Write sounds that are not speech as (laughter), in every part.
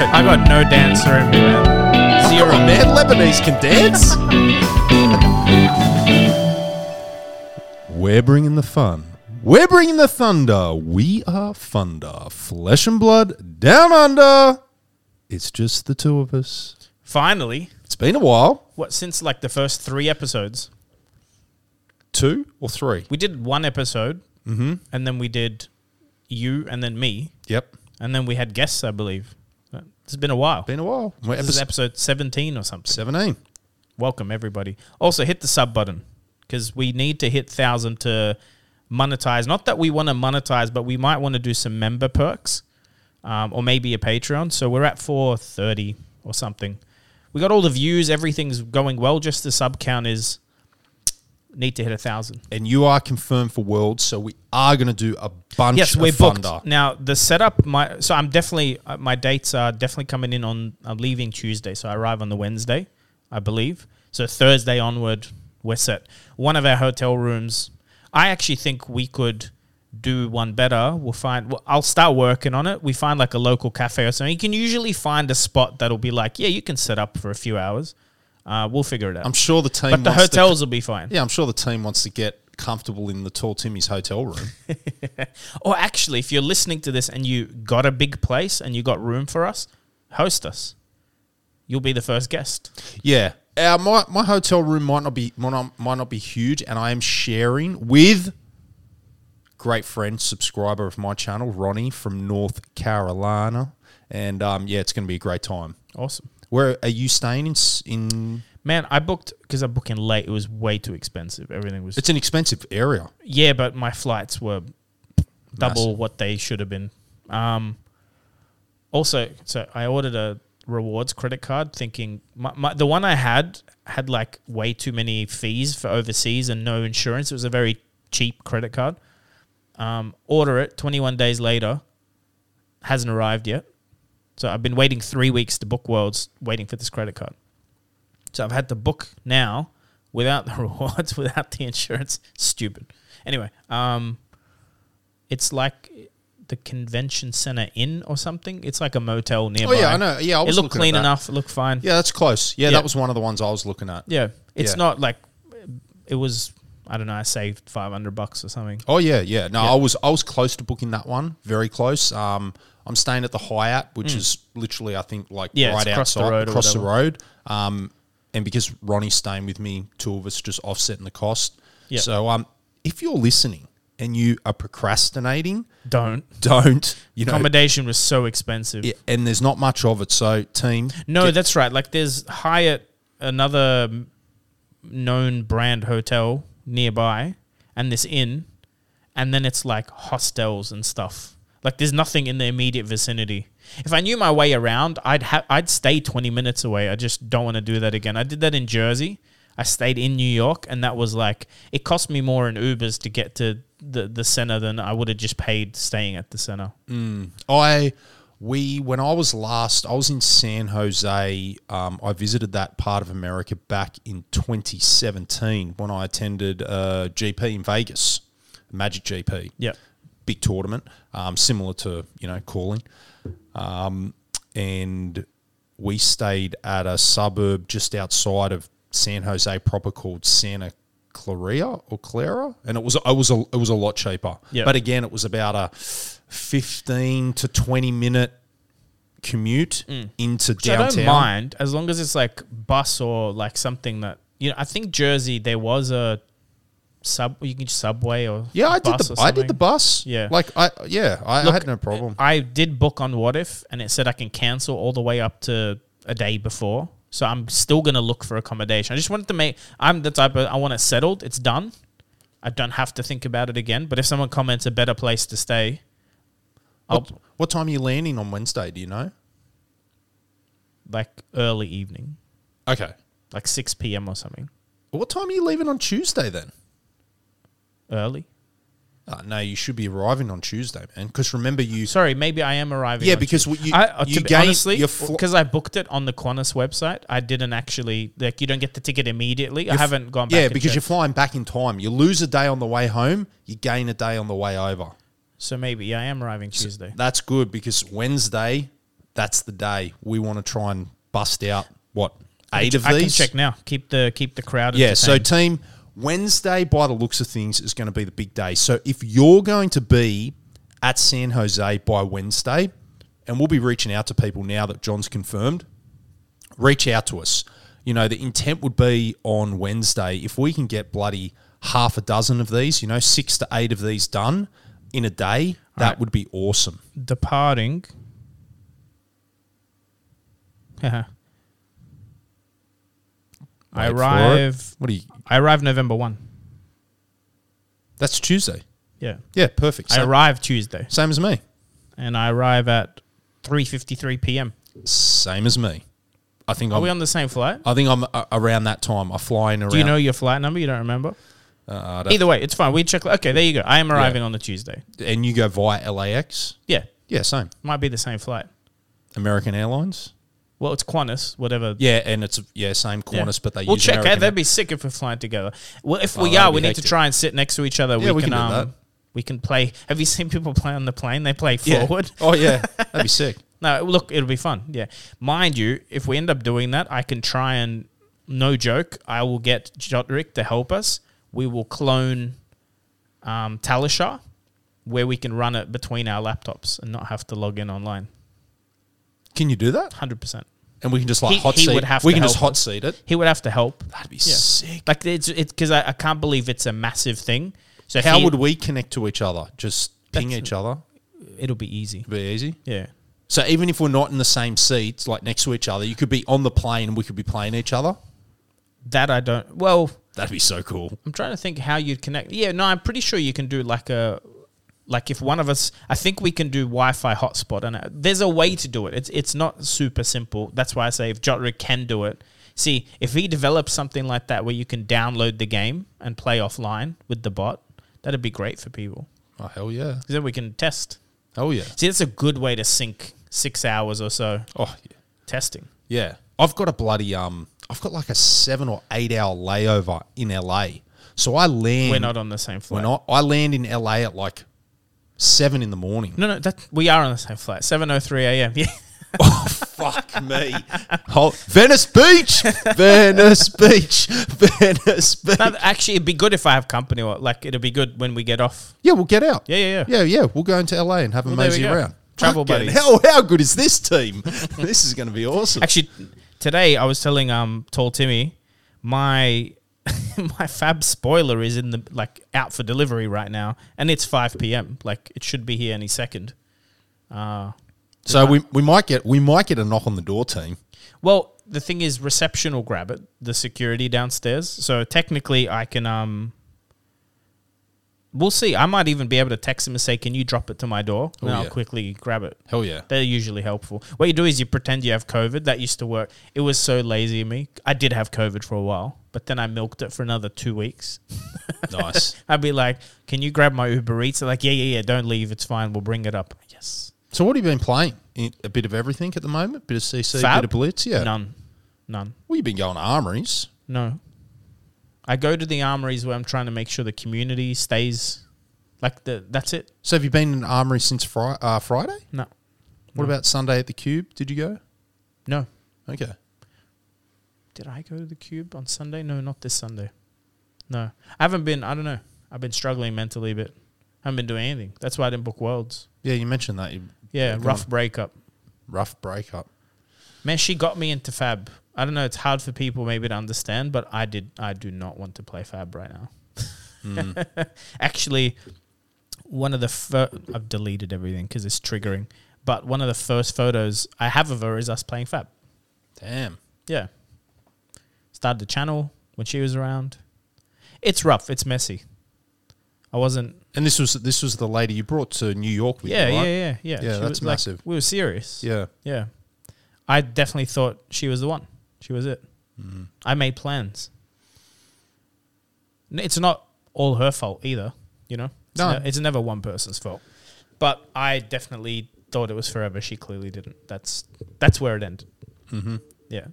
let's. I got no dancer in me, man. Zero. Come on, man. Lebanese can dance. We're bringing the fun. We're bringing the thunder. We are Thunder. Flesh and blood down under. It's just the two of us. Finally, It's been a while. what since like the first three episodes, Two or three? we did one episode, mm-hmm. and then we did you, and then me, Yep. and then we had guests, I believe. It's been a while. Been a while. We're This is episode episode seventeen or something. 17. Welcome everybody. Also hit the sub button because we need to hit thousand to monetize. Not that we want to monetize, but we might want to do some member perks, um, or maybe a Patreon. So we're at four thirty or something. We got all the views. Everything's going well. Just the sub count is need to hit a thousand. And you are confirmed for Worlds, so we are going to do a bunch Yes, of we're booked thunder. now. The setup, my so I'm definitely uh, my dates are definitely coming in on. I'm leaving Tuesday, so I arrive on the Wednesday, I believe. So Thursday onward, we're set. One of our hotel rooms, I actually think we could do one better. We'll find. Well, I'll start working on it. We find like a local cafe or something. You can usually find a spot that'll be like, yeah, you can set up for a few hours. Uh, we'll figure it out. I'm sure the team but the wants to- hotels will be fine. yeah, I'm sure the team wants to get comfortable in the Tall Timmy's hotel room. (laughs) Or actually, if you're listening to this and you got a big place and you got room for us, host us. You'll be the first guest. Yeah. Uh, my, my hotel room might not be might not, might not be huge, and I am sharing with great friend, subscriber of my channel, Ronnie from North Carolina, and um, yeah, it's going to be a great time. Awesome. Where are you staying in? s- In Man, I booked because I booked in late. It was way too expensive. Everything was it's an expensive area. yeah, but my flights were double Massive. what they should have been. Um, also, so I ordered a rewards credit card, thinking my, my, the one I had had like way too many fees for overseas and no insurance. It was a very cheap credit card. Um, order it. Twenty one days later, hasn't arrived yet. So I've been waiting three weeks to book Worlds, waiting for this credit card. So I've had to book now without the (laughs) rewards, without the insurance. Stupid. Anyway, um, it's like the convention center inn or something. It's like a motel nearby. Oh yeah, I know. Yeah, I It looked clean enough. It looked fine. Yeah, that's close. Yeah, Yeah. that was one of the ones I was looking at. Yeah. It's Yeah. not like it was. I don't know. I saved five hundred bucks or something. Oh yeah, yeah. No, Yeah. I was I was close to booking that one, very close. Um, I'm staying at the Hyatt, which is literally I think like Mm. Yeah, right across the outside, road across the road. Um, and because Ronnie's staying with me, two of us just offsetting the cost. Yeah. So um, if you're listening and you are procrastinating, Don't. don't you know? Accommodation was so expensive. yeah, and there's not much of it. So team, No, that's right. Like there's Hyatt, another known brand hotel nearby, and this inn, and then it's like hostels and stuff. Like there's nothing in the immediate vicinity. If I knew my way around, I'd ha- I'd stay 20 minutes away. I just don't want to do that again. I did that in Jersey. I stayed in New York, and that was like it cost me more in Ubers to get to the the center than I would have just paid staying at the center. I we when I was last I was in San Jose. Um, I visited that part of America back in 2017 when I attended a GP in Vegas, Magic GP. Yeah. Big tournament, um, similar to you know calling, um, and we stayed at a suburb just outside of San Jose proper called Santa Clarita or Clara, and it was it was a it was a lot cheaper. Yeah. But again, it was about a fifteen to twenty minute commute into Which I don't mind as long as it's like bus or like something that you know. I think Jersey there was a sub. You can subway or Yeah, I did the I did the bus. Yeah. like I yeah I, I Look, had no problem. I did book on Wotif, and it said I can cancel all the way up to a day before. So I'm still gonna look for accommodation. I just wanted to make. I'm the type of I want it settled. It's done. I don't have to think about it again. But if someone comments a better place to stay, I'll What, what time are you landing on Wednesday? Do you know? like early evening, Okay. like six p.m. or something. What time are you leaving on Tuesday then? Early. Uh, no, you should be arriving on Tuesday, man. Because remember, you Sorry, maybe I am arriving. Yeah, because Tuesday. you- I, uh, you be gain- honestly your fl- because I booked it on the Qantas website. I didn't actually like you don't get the ticket immediately. I f- haven't gone back. yeah because you're flying back in time. You lose a day on the way home, you gain a day on the way over. so maybe yeah, I am arriving Tuesday. That's good because Wednesday that's the day we want to try and bust out what eight of I can these. check now. Keep the keep the crowd. Yeah, so team Wednesday, by the looks of things, is going to be the big day. So if you're going to be at San Jose by Wednesday, and we'll be reaching out to people now that John's confirmed, reach out to us. You know, the intent would be on Wednesday if we can get bloody half a dozen of these, you know, six to eight of these done in a day, that Right. would be awesome. departing. (laughs) I Wait for it. arrive. What do you? I arrive November one. That's Tuesday. Yeah, Yeah, perfect. I arrive Tuesday, same as me. and I arrive at three fifty three p.m. Same as me. I think Are I'm. we on the same flight? I think I'm uh, around that time. I fly in around. Do you know your flight number? You don't remember? Uh, I don't- Either way, it's fine. We check. Okay, there you go. I am arriving on the Tuesday. and you go via LAX? Yeah, Yeah, same. might be the same flight. American Airlines. Well, it's Qantas, whatever. Yeah, and it's yeah same. Qantas, but they we'll use check. American it. That'd be sick if we're flying together. Well, if Oh, we that'd are, be we need to try and sit next to each other. Yeah, we can do um, that. We can play. Have you seen people play on the plane? They play Yeah. forward. Oh yeah, (laughs) that'd be sick. No, look, it'll be fun. Yeah, mind you, if we end up doing that, I can try and no joke. I will get Jodrick to help us. We will clone um, Talishar, where we can run it between our laptops and not have to log in online. Can you do that? Hundred percent. And we can just like He- hot he seat. would have we can just hot us. seat it. He would have to help. That'd be Yeah. sick. Like it's it's because I, I can't believe it's a massive thing. So How he- would we connect to each other? Just ping each other. it'll be easy? It'd be easy. Yeah. So even if we're not in the same seats, like next to each other, you could be on the plane and we could be playing each other. That I don't. Well, That'd be so cool. I'm trying to think how you'd connect. Yeah, no, I'm pretty sure you can do like a like if one of us. I think we can do Wi-Fi hotspot, and uh, there's a way to do it. It's it's not super simple. That's why I say if Jotrik can do it. See, if he develops something like that where you can download the game and play offline with the bot, that'd be great for people. Oh hell yeah! then we can test. Oh yeah. See, that's a good way to sync six hours or so Oh yeah. testing. Yeah. I've got a bloody um I've got like a seven or eight hour layover in LA. So I land We're not on the same we're not I land in LA at like seven in the morning. No, no, that we are on the same flight. Seven oh three a.m. (laughs) Yeah. Oh fuck me. Whole- Venice Beach. Venice (laughs) Beach. Venice Beach. No, actually, it'd be good if I have company. Or like, it'll be good when we get off. Yeah, we'll get out. Yeah, yeah, yeah. Yeah, yeah. We'll go into LA and have a Well, mosey go. around. Travel buddies. Hell, how good is this team? (laughs) this is going to be awesome. Actually, today I was telling um tall Timmy, my (laughs) my Fab spoiler is in the like out for delivery right now, and it's five p.m. Like it should be here any second. Uh So we, we might get we might get a knock on the door team. well, the thing is, reception will grab it. The security downstairs. So technically, I can um. We'll see. I might even be able to text him and say, "Can you drop it to my door?" And Oh, I'll quickly grab it. Hell yeah. They're usually helpful. What you do is you pretend you have COVID. That used to work. It was so lazy of me. I did have COVID for a while, but then I milked it for another two weeks. (laughs) Nice. I'd be like, "Can you grab my Uber Eats?" They're like, "Yeah, yeah, yeah. Don't leave. It's fine. We'll bring it up." Yes. so what have you been playing? In- A bit of everything at the moment? Bit of CC, Fab? bit of Blitz? Yeah. None. None. Well, you've been going to armories. No. I go to the armories where I'm trying to make sure the community stays. Like the. That's it. So have you been in armory since fri- uh, Friday? No. What about Sunday at the Cube? Did you go? No. Okay. Did I go to the cube on Sunday? No, not this Sunday. No, I haven't been. I don't know. I've been struggling mentally but bit. haven't been doing anything. That's why I didn't book worlds. Yeah, you mentioned that. You Yeah, rough on. breakup. rough breakup. Man, she got me into Fab. I don't know. It's hard for people maybe to understand, but I did. I do not want to play Fab right now. Hmm. (laughs) Actually, one of the fir- I've deleted everything because it's triggering. But one of the first photos I have of her is us playing Fab. Damn. Yeah. Started the channel when she was around. It's rough. It's messy. I wasn't. And this was this was the lady you brought to New York with Yeah, you, yeah, right? yeah, yeah. Yeah, She that's was like- massive. we were serious. Yeah. Yeah. I definitely thought she was the one. She was it. Mm-hmm. I made plans. It's not all her fault either, you know? It's, No. ne- it's never one person's fault. But I definitely thought it was forever. She clearly didn't. That's that's where it ended. Mm-hmm. Yeah.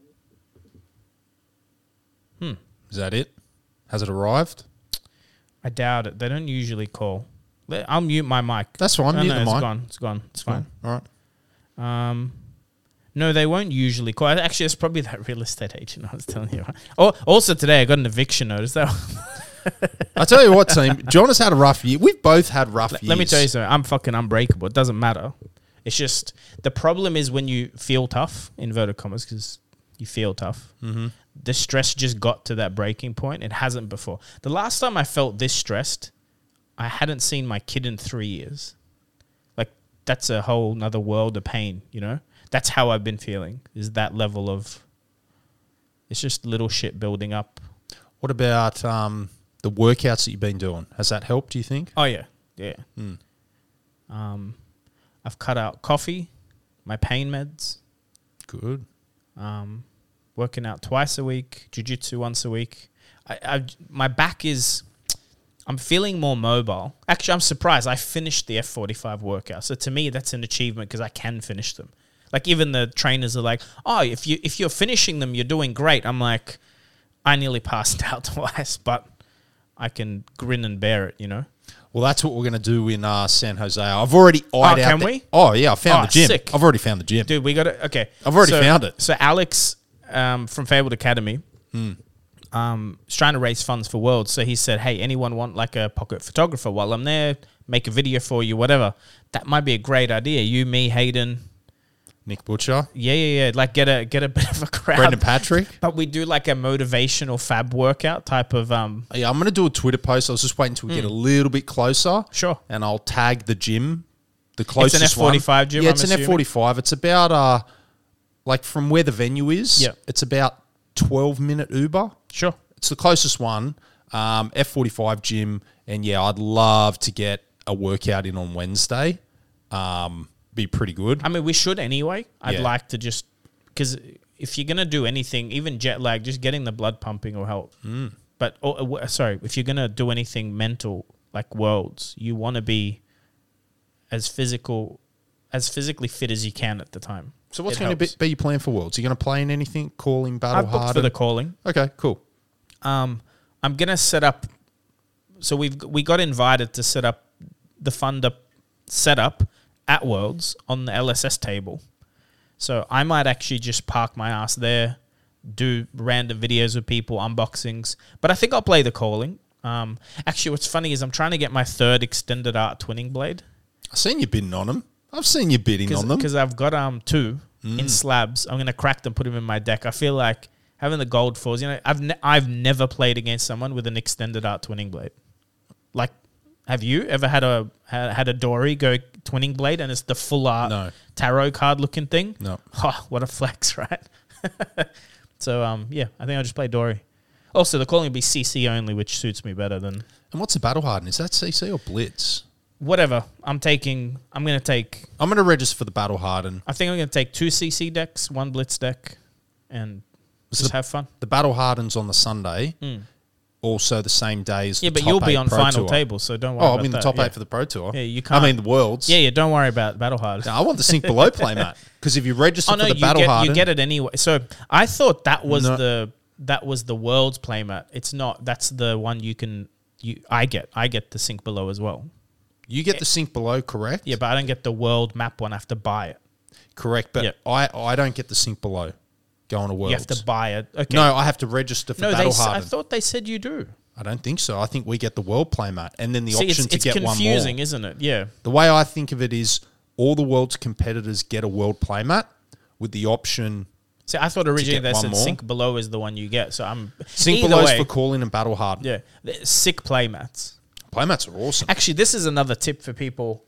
Is that it? Has it arrived? I doubt it. They don't usually call. Let- I'll mute my mic. That's fine. No, Mute no, the it's mic. gone. It's gone. It's fine. All right. Um, No, they won't usually call. Actually, it's probably that (laughs) real estate agent I was telling you. Oh, also today I got an eviction notice. That (laughs) I tell you what, team. (laughs) John has had a rough year. We've both had rough years. let me tell you something. I'm fucking unbreakable. It doesn't matter. It's just the problem is when you feel tough, inverted commas, because you feel tough. Mm-hmm. The stress just got to that breaking point. It hasn't before. The last time I felt this stressed, I hadn't seen my kid in three years. Like that's a whole nother world of pain. You know, that's how I've been feeling. Is that level of? It's just little shit building up. What about um, the workouts that you've been doing? Has that helped? Do you think? Oh yeah, yeah. Um, I've cut out coffee, my pain meds. Good. um, working out twice a week, jujitsu once a week. I, I, my back is, I'm feeling more mobile. Actually, I'm surprised. I finished the F45 workout. So to me, that's an achievement because I can finish them. Like even the trainers are like, "Oh, if you if you're finishing them, you're doing great." I'm like, I nearly (laughs) passed out (laughs) twice, but I can grin and bear it. You know. Well, that's what we're going to do in uh, San Jose. I've already eyed out. can the- we? Oh yeah, I found Oh, the gym. sick. I've already found the gym. Dude, we got it. okay. I've already So- found it. So Alex um, from Fabled Academy, um, is trying to raise funds for Worlds. So he said, "Hey, anyone want like a pocket photographer while I'm there? Make a video for you, whatever. That might be a great idea. You, me, Hayden, Nick Butcher, yeah, yeah, yeah. Like get a get a (laughs) bit of a crowd. Brendan Patrick. (laughs) but we do like a motivational fab workout type of um. Yeah, I'm going to do a Twitter post. I was just waiting until we get a little bit closer. Hmm. Sure. And I'll tag the gym, the closest. It's an f45 gym, Yeah, I'm it's an assuming? F45. It's about uh, like from where the venue is. Yeah. It's about 12 minute Uber. Sure. It's the closest one. Um, F45 gym, and yeah, I'd love to get a workout in on Wednesday. Um, be pretty good. I mean, we should anyway. I'd Yeah. like to just because if you're gonna do anything, even jet lag, just getting the blood pumping will help. Mm. But oh, uh, w- sorry, if you're gonna do anything mental like worlds, you want to be as physical, as physically fit as you can at the time. So what's It going to be, be your plan for Worlds? Are you going to play in anything? Calling battle booked hard? for the calling. okay, cool. Um, I'm gonna set up. So we've we got invited to set up the funder setup at Worlds on the LSS table. So I might actually just park my ass there, do random videos with people unboxings. But I think I'll play the calling. Um, actually, what's funny is I'm trying to get my third extended art twinning blade I've seen you bidding on them. I've seen you bidding on them. because I've got um two in slabs. I'm gonna crack them, put them in my deck. I feel like having the gold fours. You know, I've ne- I've never played against someone with an extended art twinning blade. Like, have you ever had a had, a Dory go twinning blade and it's the full art No. tarot card looking thing? No. (laughs) Oh, what a flex, (laughs) right? so um yeah, I think I'll just play Dory. Also, the calling will be CC only, which suits me better than And what's the battle harden? Is that CC or Blitz? Whatever. I'm taking. I'm gonna take I'm going to register for the battle harden. I think I'm going to take two CC decks, one Blitz deck, and just the- have fun. The battle harden's on the Sunday. Mm. Also the same day as. Yeah, but you'll be on Pro final Tour. table, so don't worry. Oh, I'm in the that. top yeah. eight for the Pro Tour. Yeah, you can't- I mean the Worlds. Yeah, yeah. Don't worry about Battle Hard. No, I want the Sink Below play, playmat (laughs) because if you register oh no, for the battle get harden, you get it anyway. So I thought that was No. the that was the world's playmat. It's not. That's the one you can. You I get. I get the sink below as well. You get the Sink Below correct. Yeah, but I don't get the world map one. I have to buy it. correct. But Yeah. I I don't get the Sink Below going to Worlds. You have to buy it. Okay. No, I have to register for no. They. battle s- I thought they said you do. I don't think so. I think we get the world playmat and then the See, option it's, it's to get one more. confusing, isn't it? Yeah. The way I think of it is all the world's competitors get a world playmat with the option See, I thought originally they one said more. sink below is the one you get. So I'm Sink either way, for calling and battle harden. Yeah, the sick playmats. Playmats are awesome. Actually, this is another tip for people: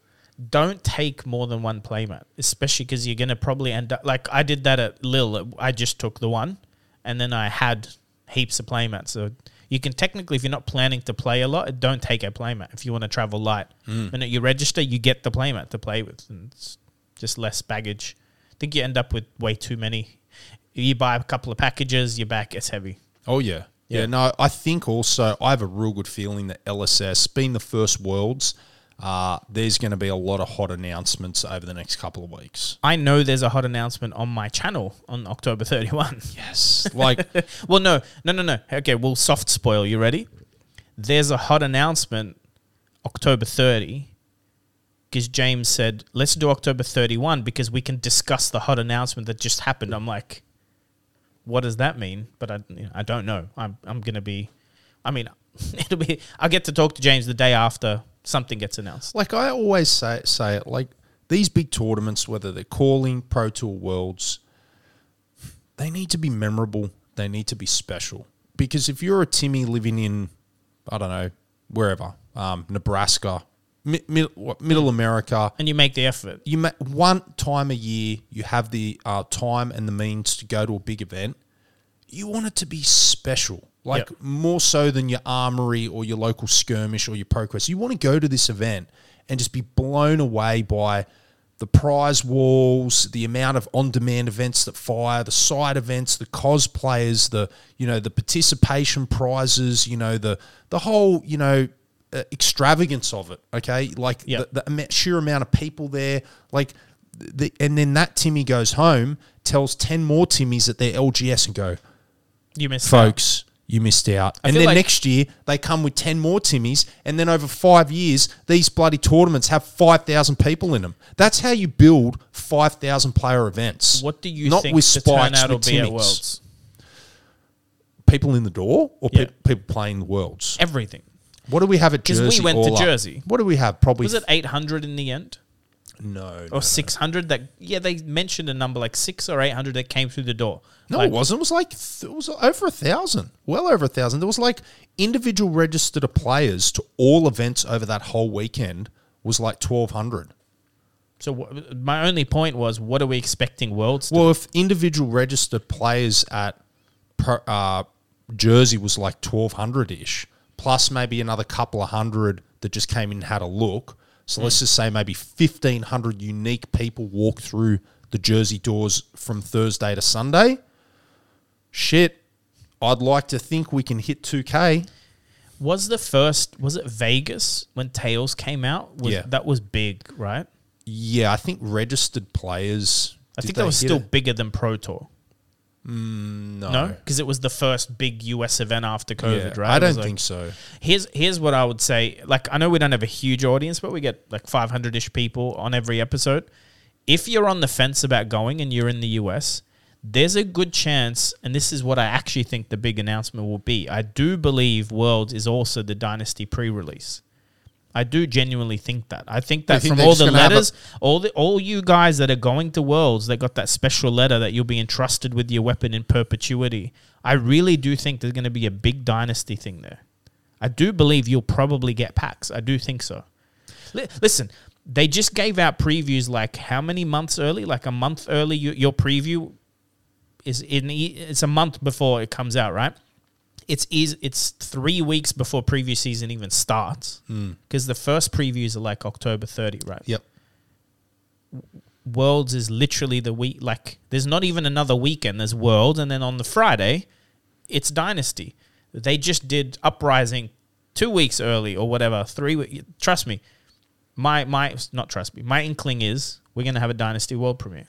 don't take more than one playmat, especially because you're gonna probably end up like I did that at Lille. I just took the one, and then I had heaps of playmats. So you can technically, if you're not planning to play a lot, don't take a playmat. If you want to travel light, Hmm. the minute you register, you get the playmat to play with, and it's just less baggage. I think you end up with way too many. You buy a couple of packages, your back gets heavy. Oh yeah. Yeah. Yeah. no, I think also I have a real good feeling that LSS, being the first worlds, uh, there's going to be a lot of hot announcements over the next couple of weeks. I know there's a hot announcement on my channel on October 31. (laughs) Yes, like (laughs) well, no, no, no, no. Okay, we'll soft spoil. You ready? There's a hot announcement October 30 because James said, let's do October 31 because we can discuss the hot announcement that just happened. I'm like, what does that mean? But I, you know, I don't know. I'm, I'm going to be, I mean, (laughs) it'll be, I'll get to talk to James the day after something gets announced. Like I always say, say it like these big tournaments, whether they're calling Pro Tour Worlds, they need to be memorable. They need to be special. Because if you're a Timmy living in, I don't know, wherever, um, Nebraska, mi- mid, what, Middle America, And you make the effort. you ma- one time a year you have the uh, time and the means to go to a big event you want it to be special like Yep. more so than your armory or your local skirmish or your proquest you want to go to this event and just be blown away by the prize walls the amount of on-demand events that fire the side events the cosplayers the you know the participation prizes you know the the whole you know Uh, extravagance of it okay like Yep. the, the sheer amount of people there like the, and then that timmy goes home tells 10 more timmies at their lgs and go You missed out. folks you missed out and then like- next year they come with 10 more timmies and then over five years these bloody tournaments have 5000 people in them that's how you build 5000 player events What do you not think with the spikes turnout will with be at. Worlds? people in the door or pe- people playing the worlds Everything. What do we have at 'Cause we jersey we went to all up? Jersey. what do we have probably Was it 800 in the end? no Or 600 that, yeah, they mentioned a number like six or 800 that came through the door. No, Like, it wasn't. It was like it was over a thousand, well over a thousand. There was like individual registered players to all events over that whole weekend was like twelve hundred. So wh- my only point was, what are we expecting Worlds to Well, if individual registered players at per, uh, Jersey was like twelve hundred ish, plus maybe another couple of hundred that just came in and had a look. So let's mm. just say maybe fifteen hundred unique people walk through the Jersey doors from Thursday to Sunday. Shit, I'd like to think we can hit two K. Was the first was it Vegas when Tails came out? Was, Yeah. that was big, right? Yeah, I think registered players. I think that was still it? bigger than Pro Tour. Mm, no. No, because it was the first big US event after Yeah, COVID, right? I don't like- think so. Here's here's what I would say. Like I know we don't have a huge audience, but we get like 500 ish people on every episode. If you're on the fence about going and you're in the US, there's a good chance, and this is what I actually think the big announcement will be. I do believe Worlds is also the Dynasty pre-release. I do genuinely think that. I think that think from they're all just the gonna have a- letters, all the all you guys that are going to Worlds that got that special letter that you'll be entrusted with your weapon in perpetuity. I really do think there's going to be a big dynasty thing there. I do believe you'll probably get packs. I do think so. Li- listen, they just gave out previews like how many months early? Like a month early. Your, your preview is in. e- It's a month before it comes out, right? It's is it's three weeks before preview season even starts hmm. because the first previews are like October 30, right? Yep. Worlds is literally the week. Like, there's not even another weekend. There's Worlds, and then on the Friday, it's Dynasty. They just did Uprising two weeks early or whatever. Three. We- trust me, my my not trust me. My inkling is we're gonna have a Dynasty World premiere.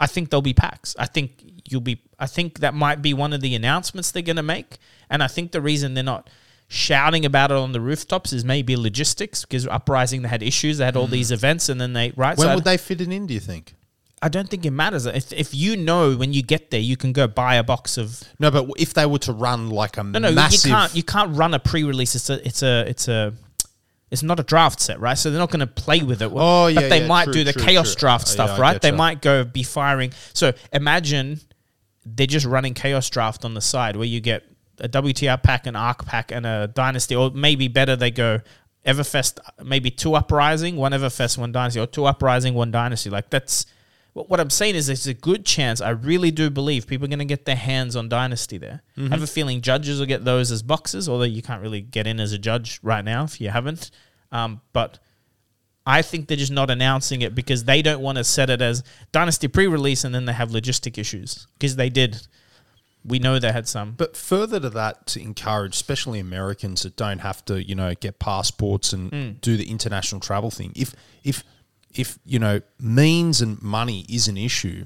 I think there'll be packs. I think you'll be. I think that might be one of the announcements they're gonna make, and I think the reason they're not shouting about it on the rooftops is maybe logistics because Uprising they had issues. They had all these events, and then they right. When so would they fit it in? Do you think? I don't think it matters. If, if you know when you get there, you can go buy a box of. No, but if they were to run like a No, no, massive, you can't. You can't run a pre-release. It's a. It's a. It's a. It's not a draft set, right? So they're not going to play with it. Oh, yeah, but they yeah, might true, do the true, chaos true. draft Uh, stuff, yeah, right? They might go be firing. So imagine they're just running chaos draft on the side where you get a WTR pack, an arc pack, and a dynasty, or maybe better they go Everfest, maybe two uprising, one Everfest, one dynasty, or two uprising, one dynasty. Like that's what what I'm saying is there's a good chance. I really do believe people are going to get their hands on dynasty there. I have a feeling judges will get those as boxes, although you can't really get in as a judge right now if you haven't. Um, but I think they're just not announcing it because they don't want to set it as Dynasty pre-release and then they have logistic issues because they did. We know they had some. But further to that, to encourage, especially Americans that don't have to, you know, get passports and Hmm. do the international travel thing. If if if you know means and money is an issue,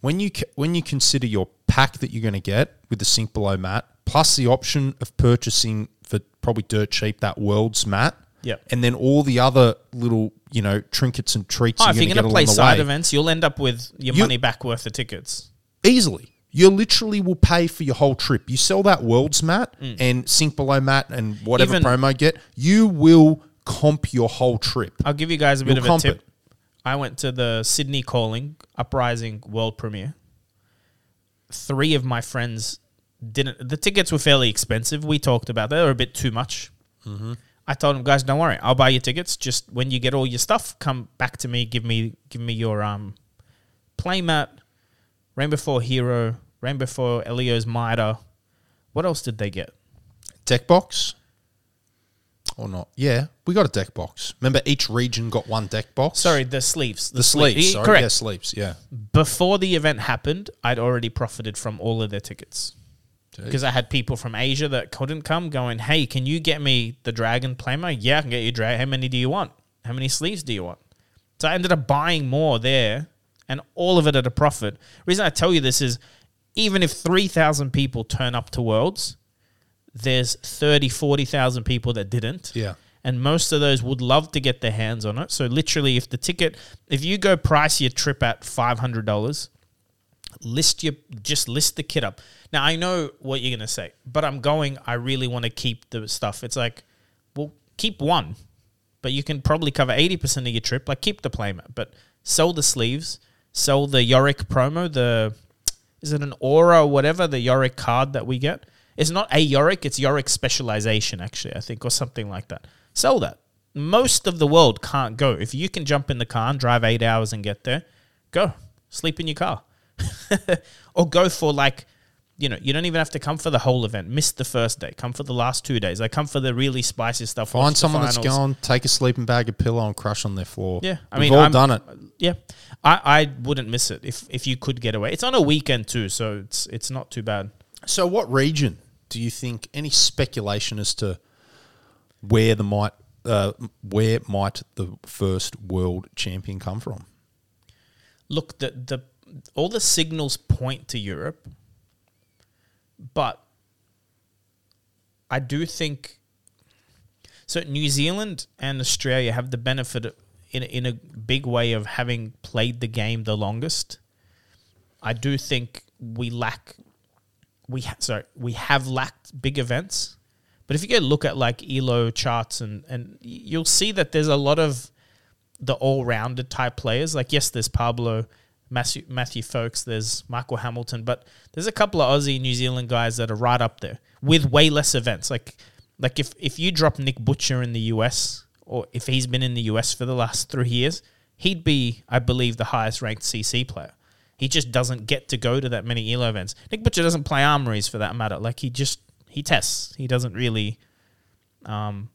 when you when you consider your pack that you're going to get with the sink below mat, plus the option of purchasing for probably dirt cheap that world's mat Yep. And then all the other little, you know, trinkets and treats Oh, you're if you're going to play side way. events, you'll end up with your You- money back worth of tickets. easily. You literally will pay for your whole trip. You sell that world's mat and sink below mat and whatever Mm. Even- promo get, you will comp your whole trip. I'll give you guys a bit You'll of a tip. it. I went to the Sydney Calling Uprising World Premiere. Three of my friends didn't. The tickets were fairly expensive. We talked about that. They were a bit too much. I told them, guys, don't worry. I'll buy your tickets. Just when you get all your stuff, come back to me. Give me, give me your um, playmat, Rainbow Foil Hero, Rainbow Foil Helio's Mitre. What else did they get? Deck box or not? Yeah, we got a deck box. Remember, each region got one deck box. Sorry, the sleeves. the sleeve- sleeves. Yeah, Sorry, Correct. yeah, sleeves. Yeah, before the event happened, I'd already profited from all of their tickets. Because I had people from Asia that couldn't come going, "Hey, can you get me the Dragon Playmo? Yeah, I can get you Dragon. How many do you want? How many sleeves do you want?" So I ended up buying more there, and all of it at a profit. reason I tell you this is, even if three thousand people turn up to Worlds, there's 30, 40,000 people that didn't yeah. and most of those would love to get their hands on it. So literally, if the ticket, if you go price your trip at five hundred dollars, list your just list the kit up. Now I know what you're gonna say, but I'm going. I really want to keep the stuff. It's like, well, keep one, but you can probably cover eighty percent of your trip. Like keep the playmat, but sell the sleeves, sell the Yorick promo. The is it an aura or whatever the Yorick card that we get? It's not a Yorick, it's Yorick specialization, actually, I think, or something like that. Sell that. Most of the world can't go. If you can jump in the car and drive eight hours and get there, go. Sleep in your car. (laughs) or go for like, you know, you don't even have to come for the whole event. Miss the first day. Come for the last two days. I come for the really spicy stuff. Find the someone that's gone, take a sleeping bag, a pillow, and crush on their floor. Yeah, I We've mean, all I'm- done it. Yeah, I, I wouldn't miss it if if you could get away. It's on a weekend too, so it's it's not too bad. So, what region do you think? Any speculation as to where the might, uh, where might the first world champion come from? Look, the the all the signals point to Europe, but I do think so. New Zealand and Australia have the benefit in in a big way of having played the game the longest. I do think we lack we ha- sorry we have lacked big events, but if you go look at like Elo charts and and you'll see that there's a lot of the all rounded type players. Like yes, there's Pablo, Matthew Matthew Folks, there's Michael Hamilton, but there's a couple of Aussie New Zealand guys that are right up there with way less events. Like like if if you drop Nick Butcher in the US or if he's been in the US for the last three years, he'd be, I believe, the highest ranked CC player. He just doesn't get to go to that many ELO events. Nick Butcher doesn't play armories for that matter. Like he just he tests. He doesn't really. Um,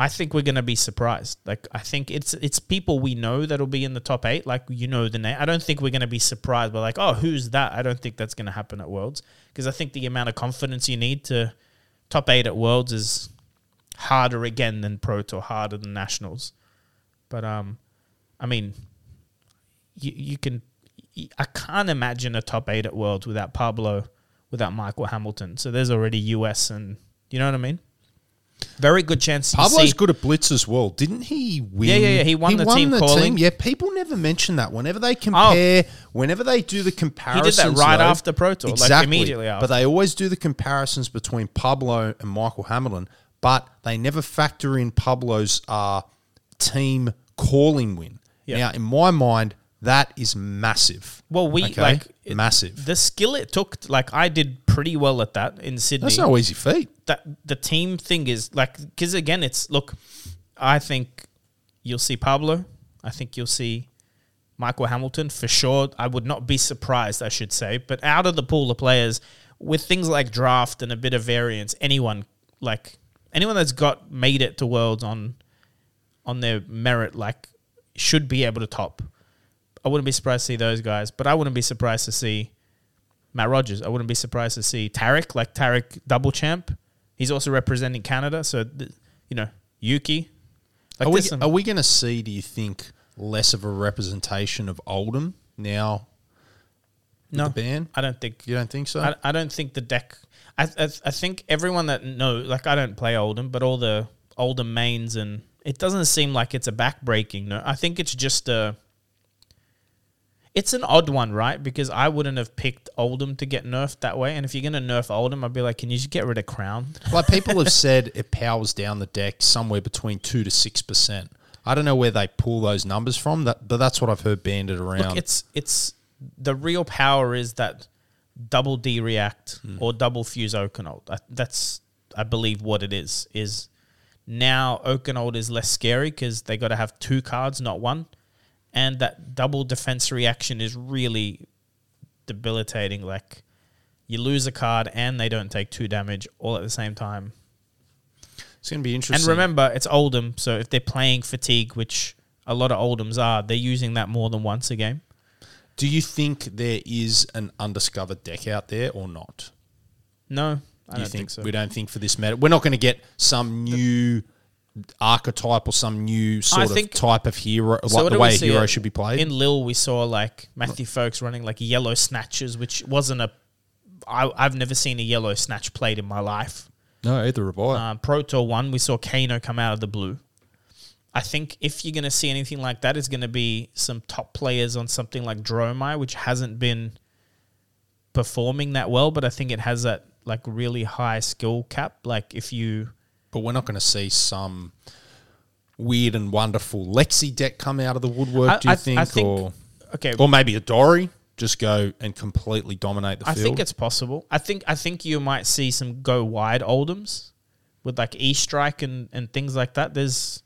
I think we're gonna be surprised. Like I think it's it's people we know that'll be in the top eight. Like you know the name. I don't think we're gonna be surprised by like oh who's that. I don't think that's gonna happen at Worlds because I think the amount of confidence you need to top eight at Worlds is harder again than Pro Tour, harder than Nationals. But um, I mean, you you can. I can't imagine a top eight at Worlds without Pablo, without Michael Hamilton. So there's already US and you know what I mean. Very good chance. Pablo's good at blitz as well, didn't he? Win? Yeah, yeah, yeah, he won the team calling. Yeah, people never mention that. Whenever they compare, whenever they do the He comparisons, did that right though- after Pro Tour, exactly. like immediately after. But they always do the comparisons between Pablo and Michael Hamilton, but they never factor in Pablo's uh, team calling win. Yeah. Now, in my mind, that is massive. well, we Okay? like it- massive. the skill it took. Like I did pretty well at that in Sydney. That's no easy feat. that the team thing is like because again, it's look. I think you'll see Pablo. I think you'll see Michael Hamilton for sure. I would not be surprised, I should say. But out of the pool of players, with things like draft and a bit of variance, anyone like anyone that's got made it to worlds on on their merit, like should be able to top. I wouldn't be surprised to see those guys, but I wouldn't be surprised to see Matt Rogers. I wouldn't be surprised to see Tarek, like Tarek double champ. He's also representing Canada, so th- you know Yuki. Like are we, some- are we going to see, do you think, less of a representation of Oldhim now no, the band? I don't think. You don't think so? I, I don't think the deck. I, I I think everyone that know, like I don't play Oldhim, but all the Oldhim mains, and it doesn't seem like it's a backbreaking. No, I think it's just a. It's an odd one, right? Because I wouldn't have picked Oldhim to get nerfed that way. And if you're going to nerf Oldhim, I'd be like, can you just get rid of Crown? (laughs) Like people have (laughs) said, it powers down the deck somewhere between two to six percent. I don't know where they pull those numbers from, that, but that's what I've heard banded around. Look, it's it's the real power is that double D react hmm. or double fuse Oaken Old. That's I believe what it is. Is now Oaken Old is less scary because they got to have two cards, not one, and that double defense reaction is really debilitating. Like you lose a card and they don't take two damage all at the same time. it's going to be interesting. And remember, it's Oldhim, so if they're playing fatigue, which a lot of Oldhims are, they're using that more than once a game. do you think there is an undiscovered deck out there or not? No, I you don't think, so. We don't think for this meta. We're not going to get some new archetype or some new sort of think- type of hero, So like the do way a see hero it- should be played. In Lille, we saw like Matthew Folks running like yellow snatches, which wasn't a. I, I've never seen a yellow snatch played in my life. no, either have I. Um, Pro Tour one, we saw Kano come out of the blue. I think if you're going to see anything like that, it's going to be some top players on something like Dromai, which hasn't been performing that well, but I think it has that like really high skill cap. Like if you but we're not going to see some weird and wonderful Lexi deck come out of the woodwork. I- do you I- think, I think- or okay, or maybe a Dory just go and completely dominate the I field? think it's possible. I think I think you might see some go wide Oldhims with like E strike and, and things like that. There's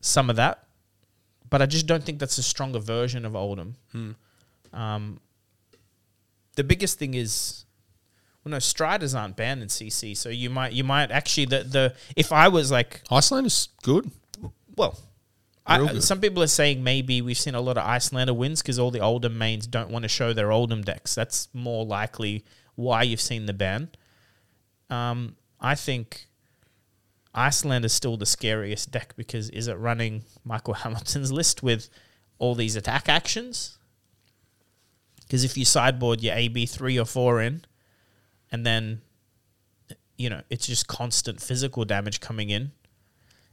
some of that, but I just don't think that's a stronger version of Oldhim. Um, the biggest thing is, well, no, Striders aren't banned in CC, so you might you might actually the the if I was like Iceland is good. well. I, some people are saying maybe we've seen a lot of Iyslander wins because all the Oldhim mains don't want to show their Oldhim decks. That's more likely why you've seen the ban. Um, I think Iceland is still the scariest deck because is it running Michael (laughs) Hamilton's list with all these attack actions? Because if you sideboard your AB three or four in, and then you know it's just constant physical damage coming in.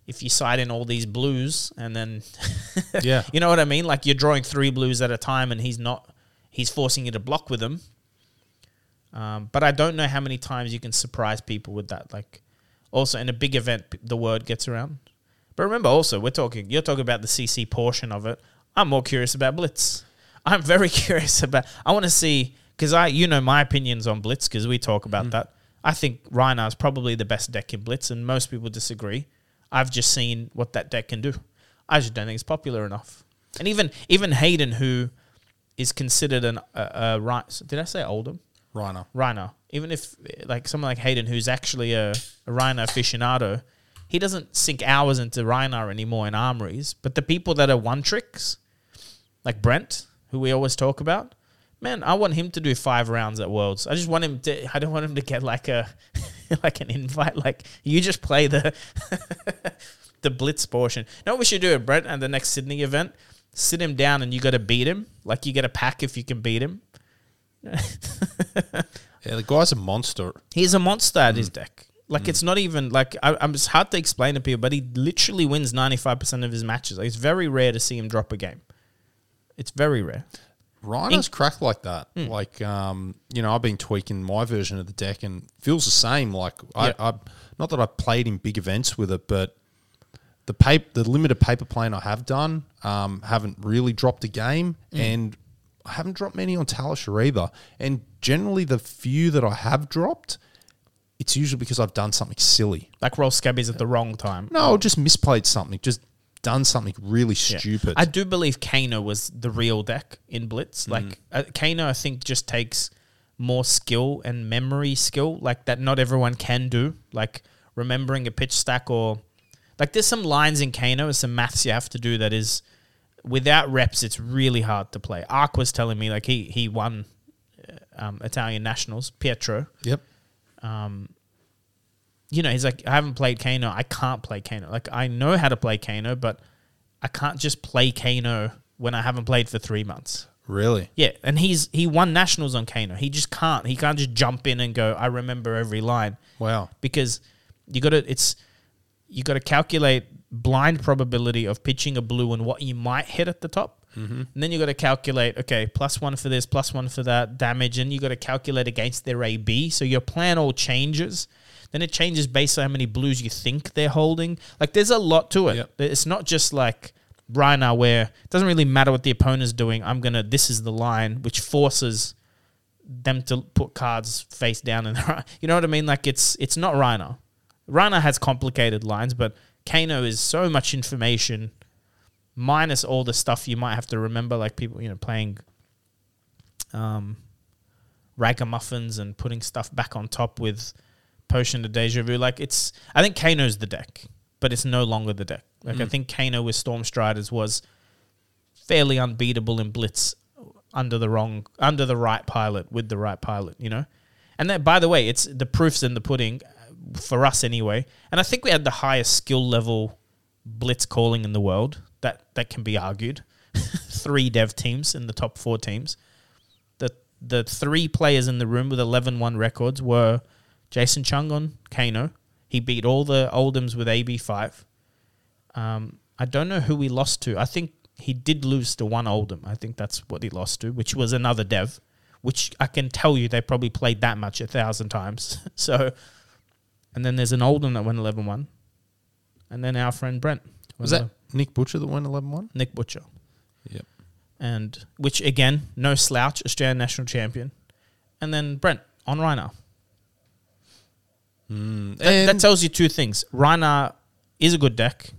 If you side in all these blues and then (laughs) Yeah. you know what I mean? Like you're drawing three blues at a time, and he's not. He's forcing you to block with them. Um, but I don't know how many times you can surprise people with that. Like, also in a big event, the word gets around. But remember, also we're talking. You're talking about the CC portion of it. I'm more curious about Blitz. I'm very (laughs) curious about. I want to see because I, you know, my opinions on Blitz because we talk about that. I think Rhinar is probably the best deck in Blitz, and most people disagree. I've just seen what that deck can do. I just don't think it's popular enough. And even even Hayden, who is considered an uh, uh, right, did I say Oldhim? Rhinar. Rhino. Even if like someone like Hayden, who's actually a, a Rhino aficionado, he doesn't sink hours into Rhino anymore in armories. But the people that are one tricks, like Brent, who we always talk about, man, I want him to do five rounds at Worlds. I just want him to. I don't want him to get like a (laughs) like an invite. Like you just play the (laughs) the blitz portion. You know what we should do at Brent at the next Sydney event? Sit him down and you got to beat him. Like you get a pack if you can beat him. (laughs) Yeah, the guy's a monster. He's a monster at his mm. deck. Like mm. it's not even like I, I'm. It's hard to explain to people, but he literally wins ninety five percent of his matches. Like, it's very rare to see him drop a game. It's very rare. Rhinos crack like that. Hmm. Like, um, you know, I've been tweaking my version of the deck and feels the same. Like. I, I, not that I played in big events with it, but the paper, the limited paper plane I have done, um, haven't really dropped a game, Hmm. and I haven't dropped many on Talishar either. And generally, the few that I have dropped, it's usually because I've done something silly. Like roll scabbies at the wrong time. No, just misplayed something, just done something really stupid. I do believe Kano was the real deck in Blitz. Like uh, Kano, I think just takes more skill and memory skill, like that. Not everyone can do, like remembering a pitch stack or like there's some lines in Kano, and some maths you have to do that is without reps, it's really hard to play. Ark was telling me like he he won uh, um, Italian nationals, Pietro. yep. You know, he's like, I haven't played Kano. I can't play Kano. Like, I know how to play Kano, but I can't just play Kano when I haven't played for three months. Really? Yeah, and he's he won nationals on Kano. He just can't. He can't just jump in and go. I remember every line Wow. because you got to. It's you got to calculate blind probability of pitching a blue and what you might hit at the top. Mm-hmm. And then you got to calculate, okay, plus one for this, plus one for that damage, and you got to calculate against their AB. So your plan all changes. Then it changes based on how many blues you think they're holding. Like there's a lot to it. Yep. It's not just like right now where it doesn't really matter what the opponent's doing. I'm gonna this is the line, which forces them to put cards face down and (laughs) you know what I mean? Like it's it's not Rhinar. Rhinar has complicated lines, but Kano is so much information minus all the stuff you might have to remember, like people, you know, playing um ragamuffins and putting stuff back on top with Potion to Deja Vu. Like it's I think Kano's the deck, but it's no longer the deck. Like I think Kano with Storm Striders was fairly unbeatable in Blitz under the wrong under the right pilot with the right pilot, you know? And that by the way, it's the proofs in the pudding uh, for us anyway. And I think we had the highest skill level blitz calling in the world. That that can be argued. (laughs) Three dev teams in the top 4 teams. The the three players in the room with 11-1 records were Jason Chung on Kano. He beat all the Oldhims with AB5. Um, I don't know who he lost to. I think he did lose to one Oldhim. I think that's what he lost to, which was another dev, which I can tell you they probably played that much a thousand times. (laughs) so, and then there's an Oldhim that went 11 1. And then our friend Brent. Was that Nick Butcher that won 11 1? Nick Butcher? Yep. And which, again, no slouch, Australian national champion. And then Brent on Rhinar. Mm. That, that tells you two things. Rhinar is a good deck.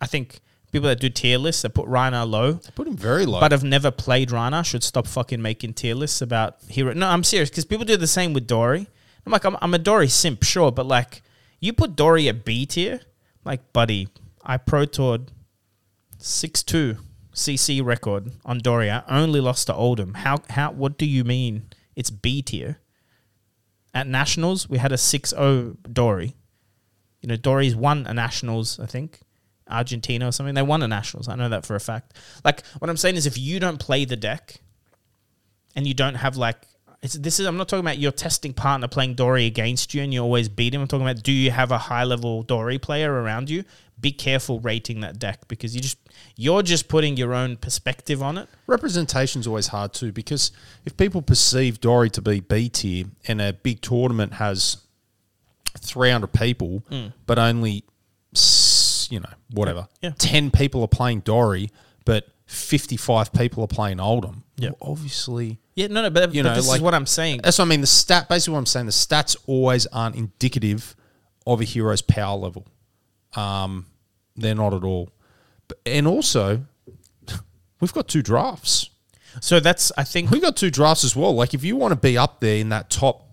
I think people that do tier lists that put Rhinar low, put him very low. but have never played Rhinar should stop fucking making tier lists about hero. No, I'm serious because people do the same with Dory. I'm like, I'm, I'm a Dory simp, sure, but like, you put Dory at B tier, like, buddy, I pro toured 6 2 CC record on Dory. I only lost to Oldhim. How, how, what do you mean it's B tier? At Nationals, we had a 6 0 Dory. You know, Dory's won a Nationals, I think. Argentina or something. They won a Nationals. I know that for a fact. Like, what I'm saying is if you don't play the deck and you don't have like this is I'm not talking about your testing partner playing Dory against you and you always beat him. I'm talking about do you have a high level Dory player around you? Be careful rating that deck because you just you're just putting your own perspective on it. Representation's always hard too because if people perceive Dory to be B tier and a big tournament has 300 people, mm. but only, s- you know, whatever, Yeah. 10 people are playing Dory, but 55 people are playing Oldhim. Yeah. Well, obviously, Yeah, no, no, but, You but know, this like- is what I'm saying. that's what I mean. The stat, basically, what I'm saying, the stats always aren't indicative of a hero's power level. Um, they're not at all. And also, (laughs) we've got two drafts. So that's I think we've got two drafts as well. Like if you want to be up there in that top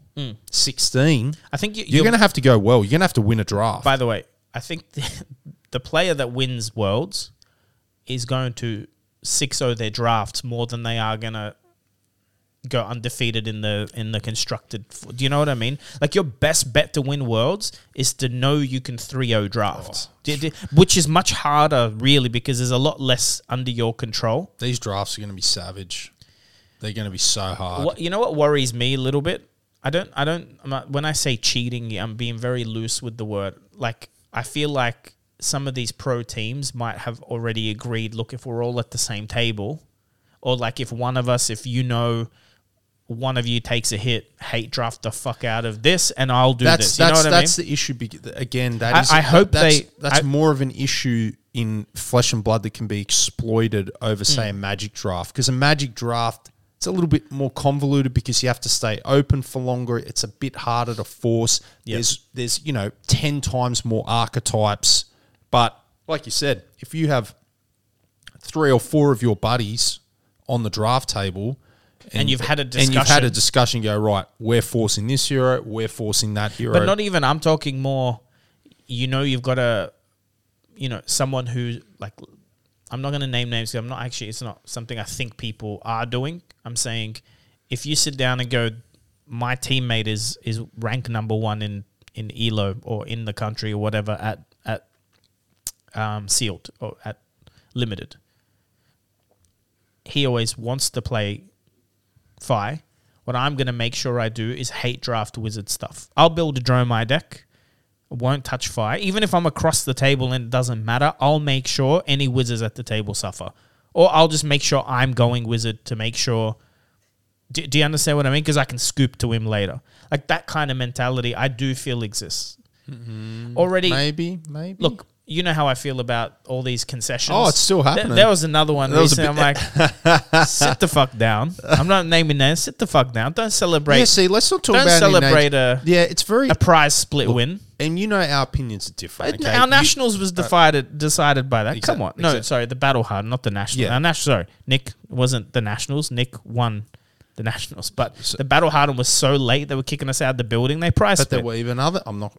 sixteen, I think you, you're going to have to go well. You're going to have to win a draft. By the way, I think the, (laughs) the player that wins worlds is going to 6-0 their drafts more than they are going to go undefeated in the in the constructed. Do you know what I mean? Like your best bet to win worlds is to know you can 3-0 drafts. Do- Which is much harder really because there's a lot less under your control. These drafts are going to be savage. They're going to be so hard. What you know what worries me a little bit? I don't I don't not, when I say cheating, I'm being very loose with the word. Like I feel like some of these pro teams might have already agreed, look, if we're all at the same table, or like if one of us, if you know one of you takes a hit, hate draft the fuck out of this and I'll do That's this. You know that's what I mean? that's the issue. Again, that I- is. I hope that's, they- That's I- more of an issue in flesh and blood that can be exploited over, say, Mm. a magic draft. Because a magic draft, it's a little bit more convoluted because you have to stay open for longer. It's a bit harder to force. Yep. There's there's you know ten times more archetypes. But like you said, if you have three or four of your buddies on the draft table. And you've had a and you've had a discussion. discussion. Go right. We're forcing this hero. We're forcing that hero. But not even. I'm talking more. You know, you've got a, you know, someone who like. I'm not going to name names. I'm not actually. It's not something I think people are doing. I'm saying, if you sit down and go, my teammate is is rank number one in in Elo or in the country or whatever at at um, sealed or at limited. He always wants to play Fi. What I'm going to make sure I do is hate draft wizard stuff. I'll build a Dromai deck won't touch fire. Even if I'm across the table and it doesn't matter, I'll make sure any wizards at the table suffer. Or I'll just make sure I'm going wizard to make sure. Do, do you understand what I mean? Because I can scoop to him later. Like that kind of mentality, I do feel exists. Mm-hmm. Already, Maybe, maybe. look, you know how I feel about all these concessions. Oh, it's still Th- happening. there was another one That recently. I'm like, sit the fuck down. I'm not naming names. Sit the fuck down. Don't celebrate. yeah. See, let's not talk don't about celebrate a, Yeah, it's very, a prize split win. and you know our opinions are different. Okay? Our You- nationals was uh, decided decided by that. Come on, no, sorry, the battle hard, not the national. Yeah. Our national, sorry, Nick wasn't the nationals. Nick won the nationals, but the battle hardened was so late they were kicking us out of the building. They prize But there were even other. I'm not.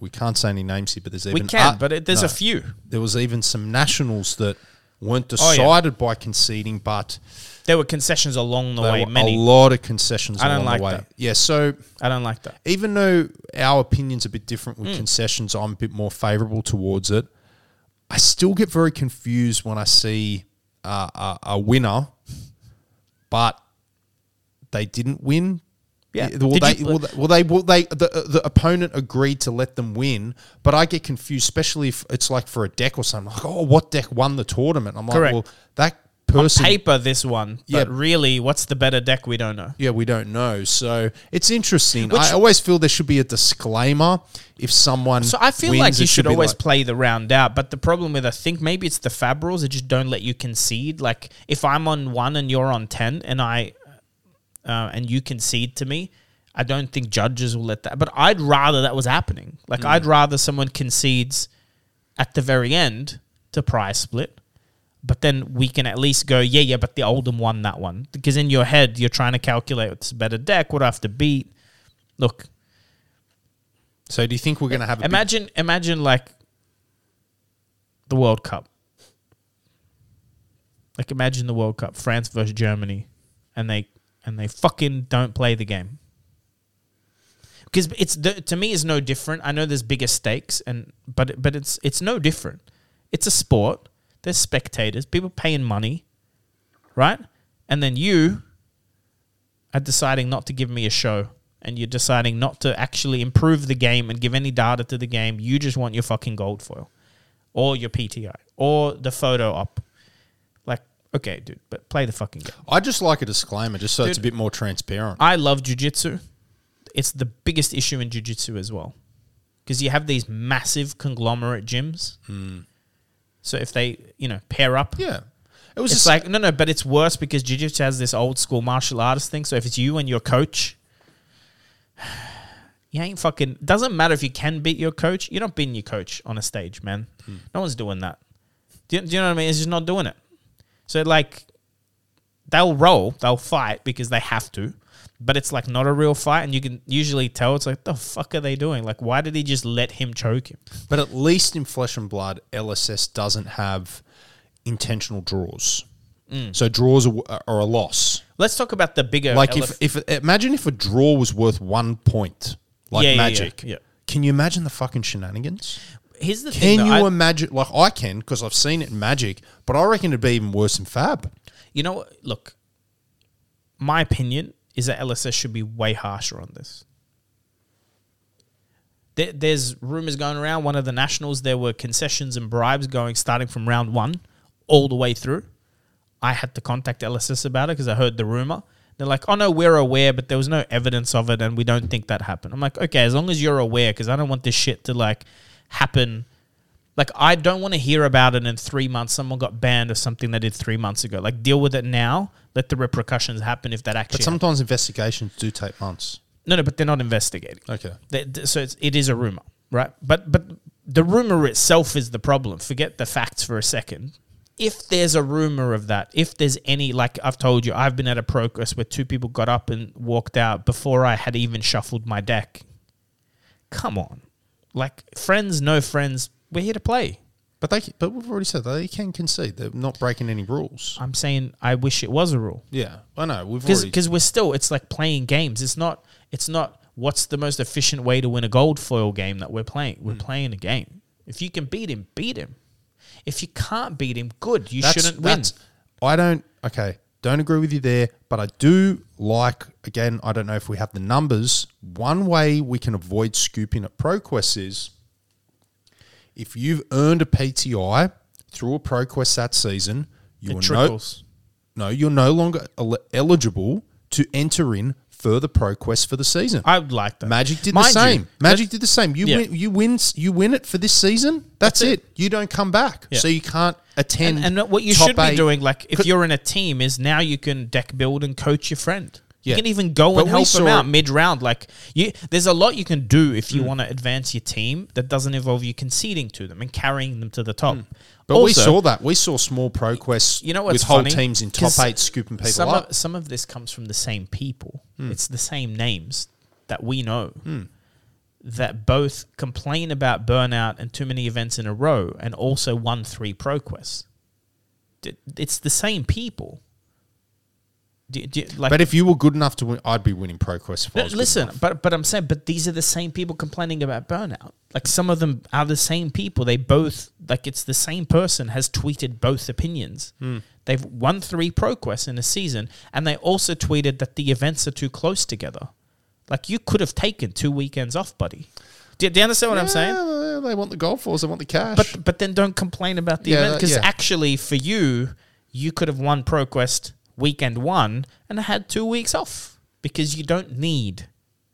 We can't say any names here, but there's even. We can, uh, but it, there's no. a few. there was even some nationals that weren't Oh, yeah. decided by conceding, but There were concessions along the way. Many. a lot of concessions I don't along like the way. that. Yeah, so I don't like that. even though our opinion's a bit different with concessions, I'm a bit more favourable towards it. I still get very confused when I see uh, a, a winner, but they didn't win. Yeah. Well, Did they, you- well, they, well, they, well, they, the, uh, the opponent agreed to let them win, but I get confused, especially if it's like for a deck or something. Like, oh, what deck won the tournament? I'm Correct. like, well, that person. On Paper this one, Yeah. but really, what's the better deck? We don't know. Yeah, we don't know. So it's interesting. Which- I always feel there should be a disclaimer if someone. So I feel wins, like it you should be always like- play the round out. But the problem with I think maybe it's the fab rules that just don't let you concede. Like if I'm on one and you're on ten, and I uh, and you concede to me, I don't think judges will let that. But I'd rather that was happening. Like I'd rather someone concedes at the very end to prize split. But then we can at least go, yeah, yeah, but the Oldhim won that one. Because in your head, you're trying to calculate what's a better deck, what I have to beat. Look, So do you think we're going to have a big- imagine imagine like the World Cup. Like imagine the World Cup, France versus Germany, and they and they fucking don't play the game. Because it's the, to me is no different. I know there's bigger stakes, and but but it's it's no different. It's a sport. There's spectators, people paying money, right? And then you are deciding not to give me a show and you're deciding not to actually improve the game and give any data to the game, you just want your fucking gold foil or your PTI or the photo op. Okay, dude, but play the fucking game. I just like a disclaimer, just so it's a bit more transparent. I love jujitsu. It's the biggest issue in jujitsu as well. Because you have these massive conglomerate gyms. Hmm. So if they, you know, pair up, yeah, it was it's just like no, no, but it's worse because jiu-jitsu has this old school martial artist thing. So if it's you and your coach, (sighs) you ain't fucking. Doesn't matter if you can beat your coach. You're not beating your coach on a stage, man. Hmm. No one's doing that. Do you, do you know what I mean? It's just not doing it. So like, they'll roll, they'll fight because they have to. But it's like not a real fight, and you can usually tell. It's like the fuck are they doing? Like, why did he just let him choke him? But at least in Flesh and Blood, LSS doesn't have intentional draws. Mm. So draws are, are a loss. Let's talk about the bigger. Like elef- if, if imagine if a draw was worth one point, like Yeah, yeah, yeah, Magic. yeah. Can you imagine the fucking shenanigans? here's the thing. Can you I- imagine? Like I can because I've seen it in Magic, but I reckon it'd be even worse than Fab. You know, what? look, my opinion is that LSS should be way harsher on this. There, there's rumors going around. One of the nationals, there were concessions and bribes going starting from round one all the way through. I had to contact LSS about it because I heard the rumor. They're like, "Oh no, we're aware, but there was no evidence of it, and we don't think that happened." I'm like, "Okay, as long as you're aware, because I don't want this shit to like happen." Like, I don't want to hear about it in three months. Someone got banned or something they did three months ago. Like, deal with it now. Let the repercussions happen if that actually. But sometimes investigations do take months. no, no, but they're not investigating. Okay. They- so it's, it is a rumor, right? But but the rumor itself is the problem. Forget the facts for a second. If there's a rumor of that, if there's any, like I've told you, I've been at a progress where two people got up and walked out before I had even shuffled my deck. Come on, like friends, no friends. We're here to play. But they, but we've already said that they can concede. They're not breaking any rules. I'm saying I wish it was a rule. Yeah, I know. We've already. because we're still it's like playing games it's not it's not what's the most efficient way to win a gold foil game that we're playing we're hmm. playing a game if you can beat him beat him if you can't beat him good you That's- shouldn't win I don't. Okay, don't agree with you there. But I do like. Again, I don't know if we have the numbers. One way we can avoid scooping at ProQuest is if you've earned a PTI through a ProQuest that season, you It are no, no, you're no longer el- eligible to enter in further ProQuest for the season. I would like that. Magic did Mind the you, same. Magic did the same. You Yeah. win, you win, you win it for this season. That's, That's it. You don't come back, Yeah. so you can't attend. And, and what you should be eight. doing, like if you're in a team, is now you can deck build and coach your friend. You Yeah. can even go But and help them out mid round. Like you, there's a lot you can do if you want to advance your team that doesn't involve you conceding to them and carrying them to the top. Hmm. But we saw that. We saw small ProQuests. You know what's with whole funny? teams in top eight scooping people some up. Of, some of this comes from the same people. Hmm. It's the same names that we know that both complain about burnout and too many events in a row, and also won three ProQuests. It's the same people. Do, do, like, but if you were good enough to win, I'd be winning ProQuest. If listen, but but I'm saying, but these are the same people complaining about burnout. Like some of them are the same people. They both like it's the same person has tweeted both opinions. Hmm. They've won three ProQuests in a season, and they also tweeted that the events are too close together. Like you could have taken two weekends off, buddy. Do, do you understand what I'm saying? They want the gold falls. They want the cash. But but then don't complain about the Yeah, event because yeah. actually for you, you could have won ProQuest weekend one and had two weeks off because you don't need.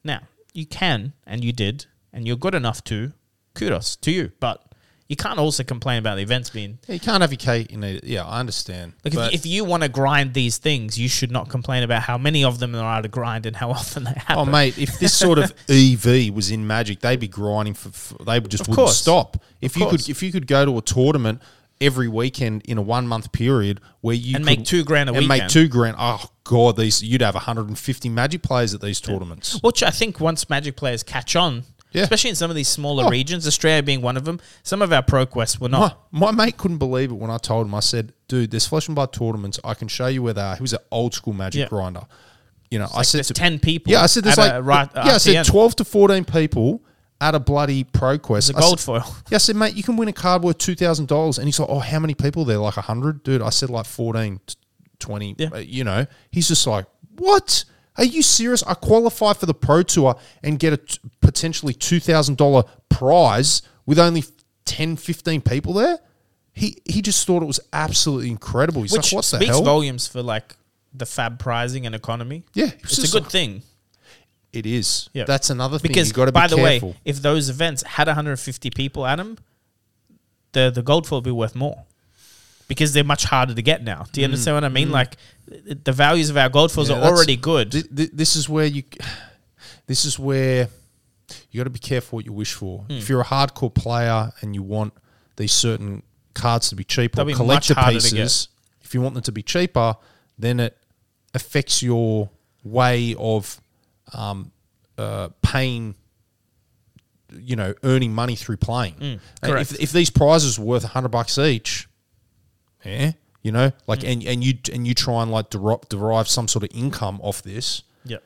Now you can and you did and you're good enough to. Kudos to you, but you can't also complain about the events being. you can't have your cake in it. Yeah, I understand. Like But- if, if you want to grind these things, you should not complain about how many of them there are to grind and how (laughs) often they happen. Oh mate, if this sort of (laughs) EV was in Magic, they'd be grinding for. for they would just Of wouldn't course. stop. If Of you course. could, if you could go to a tournament every weekend in a one month period where you And could- make two grand a and make two grand. Oh god, these you'd have 150 Magic players at these tournaments. Which I think once Magic players catch on, Yeah. especially in some of these smaller Oh. regions, Australia being one of them, some of our pro quests were not. My, my mate couldn't believe it when I told him. I said, "Dude, there's flesh and blood tournaments. I can show you where they are." He was an old school Magic Yeah. grinder. You know, I Like said to- 10 people. Yeah, I said there's like a right, yeah, I said twelve to fourteen people at a bloody pro quest. It's a I said- gold foil. (laughs) Yeah, I said, mate, you can win a card worth two thousand dollars, and he's like, oh, how many people there? Like hundred, dude. I said like 14, 20, Yeah. uh, You know, he's just like, what? Are you serious? I qualify for the pro tour and get a t- potentially two thousand dollar prize with only 10, 15 people there. He he just thought it was absolutely incredible. He's Which like, what the speaks hell? volumes for like the fab pricing and economy. Yeah, It's a good like- thing. It is. Yeah. That's another thing. Because, you got to be by the careful. way, if those events had 150 people at them, the, the gold foil would be worth more. Because they're much harder to get now. Do you understand what I mean? Like, the values of our gold foils Mm. Yeah, are already good. Th- th- this is where you this is where you got to be careful what you wish for Hmm. if you're a hardcore player and you want these certain cards to be cheaper They'll or be collector much harder to pieces if you want them to be cheaper then it affects your way of um, uh, paying you know earning money through playing And Hmm, correct. if, if these prizes are worth 100 bucks each yeah you know like Hmm. and, and you and you try and like derive, derive some sort of income off this yeah.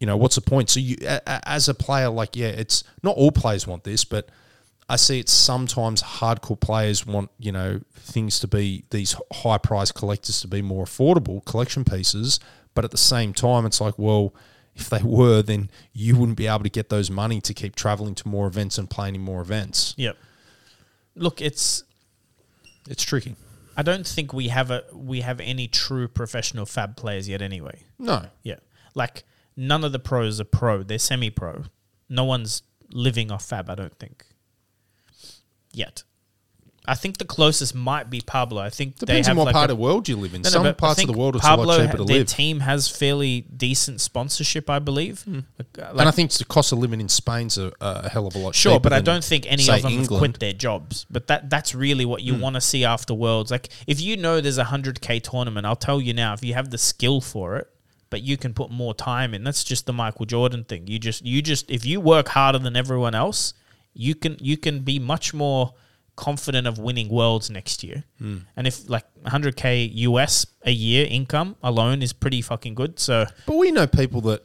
you know what's the point so you a, a- as a player like yeah it's not all players want this but i see it sometimes hardcore players want you know things to be these high price collectors to be more affordable collection pieces but at the same time it's like well if they were then you wouldn't be able to get those money to keep traveling to more events and playing in more events Yep. Look, it's it's tricky I don't think we have a we have any true professional fab players yet. Anyway, no yeah, like none of the pros are pro. They're semi-pro. No one's living off fab. I don't think yet. I think the closest might be Pablo. I think depends they on what like part a, of the world you live in No, no, some I parts of the world it's Pablo, a lot cheaper to their live team has fairly decent sponsorship, I believe. Like, uh, and I think the cost of living in Spain's a, a hell of a lot Sure, but I don't think any of them have quit their jobs. But that that's really what you want to see after Worlds. Like if you know there's a hundred k tournament, I'll tell you now, if you have the skill for it, but you can put more time in. That's just the Michael Jordan thing. You just you just if you work harder than everyone else, you can you can be much more confident of winning Worlds next year. Hmm. And if like 100k US a year income alone is pretty fucking good. So But we know people that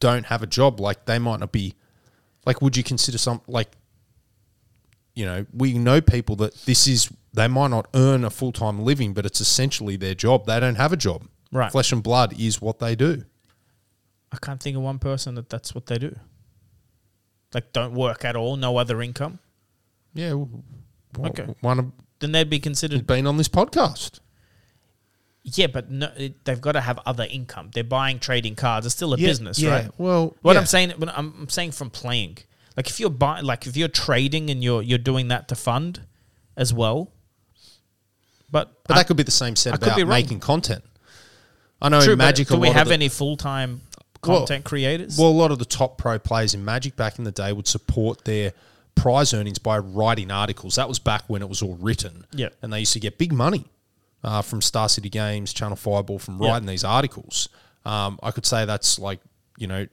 don't have a job. Like they might not be. Like, would you consider some like? You know, we know people that this is they might not earn a full time living, but it's essentially their job. They don't have a job. Right. Flesh and blood is what they do. I can't think of one person that that's what they do. Like don't work at all, no other income. Yeah, Okay. one of Then they'd be considered. been on this podcast. Yeah, but no, it, they've got to have other income. They're buying trading cards. It's still a Yeah, business, yeah. right? Well, What yeah. I'm saying, what I'm, I'm saying from playing, like if you're buying, like if you're trading and you're you're doing that to fund as well. But, but I- that could be the same set I could about be wrong. making content. I know true, in but Magic. do we lot of have the- any full time Well- content creators? Well, a lot of the top pro players in Magic back in the day would support their prize earnings by writing articles. That was back when it was all written. Yeah. And they used to get big money uh, from Star City Games, Channel Fireball from writing these articles. Um, I could say that's like, you know,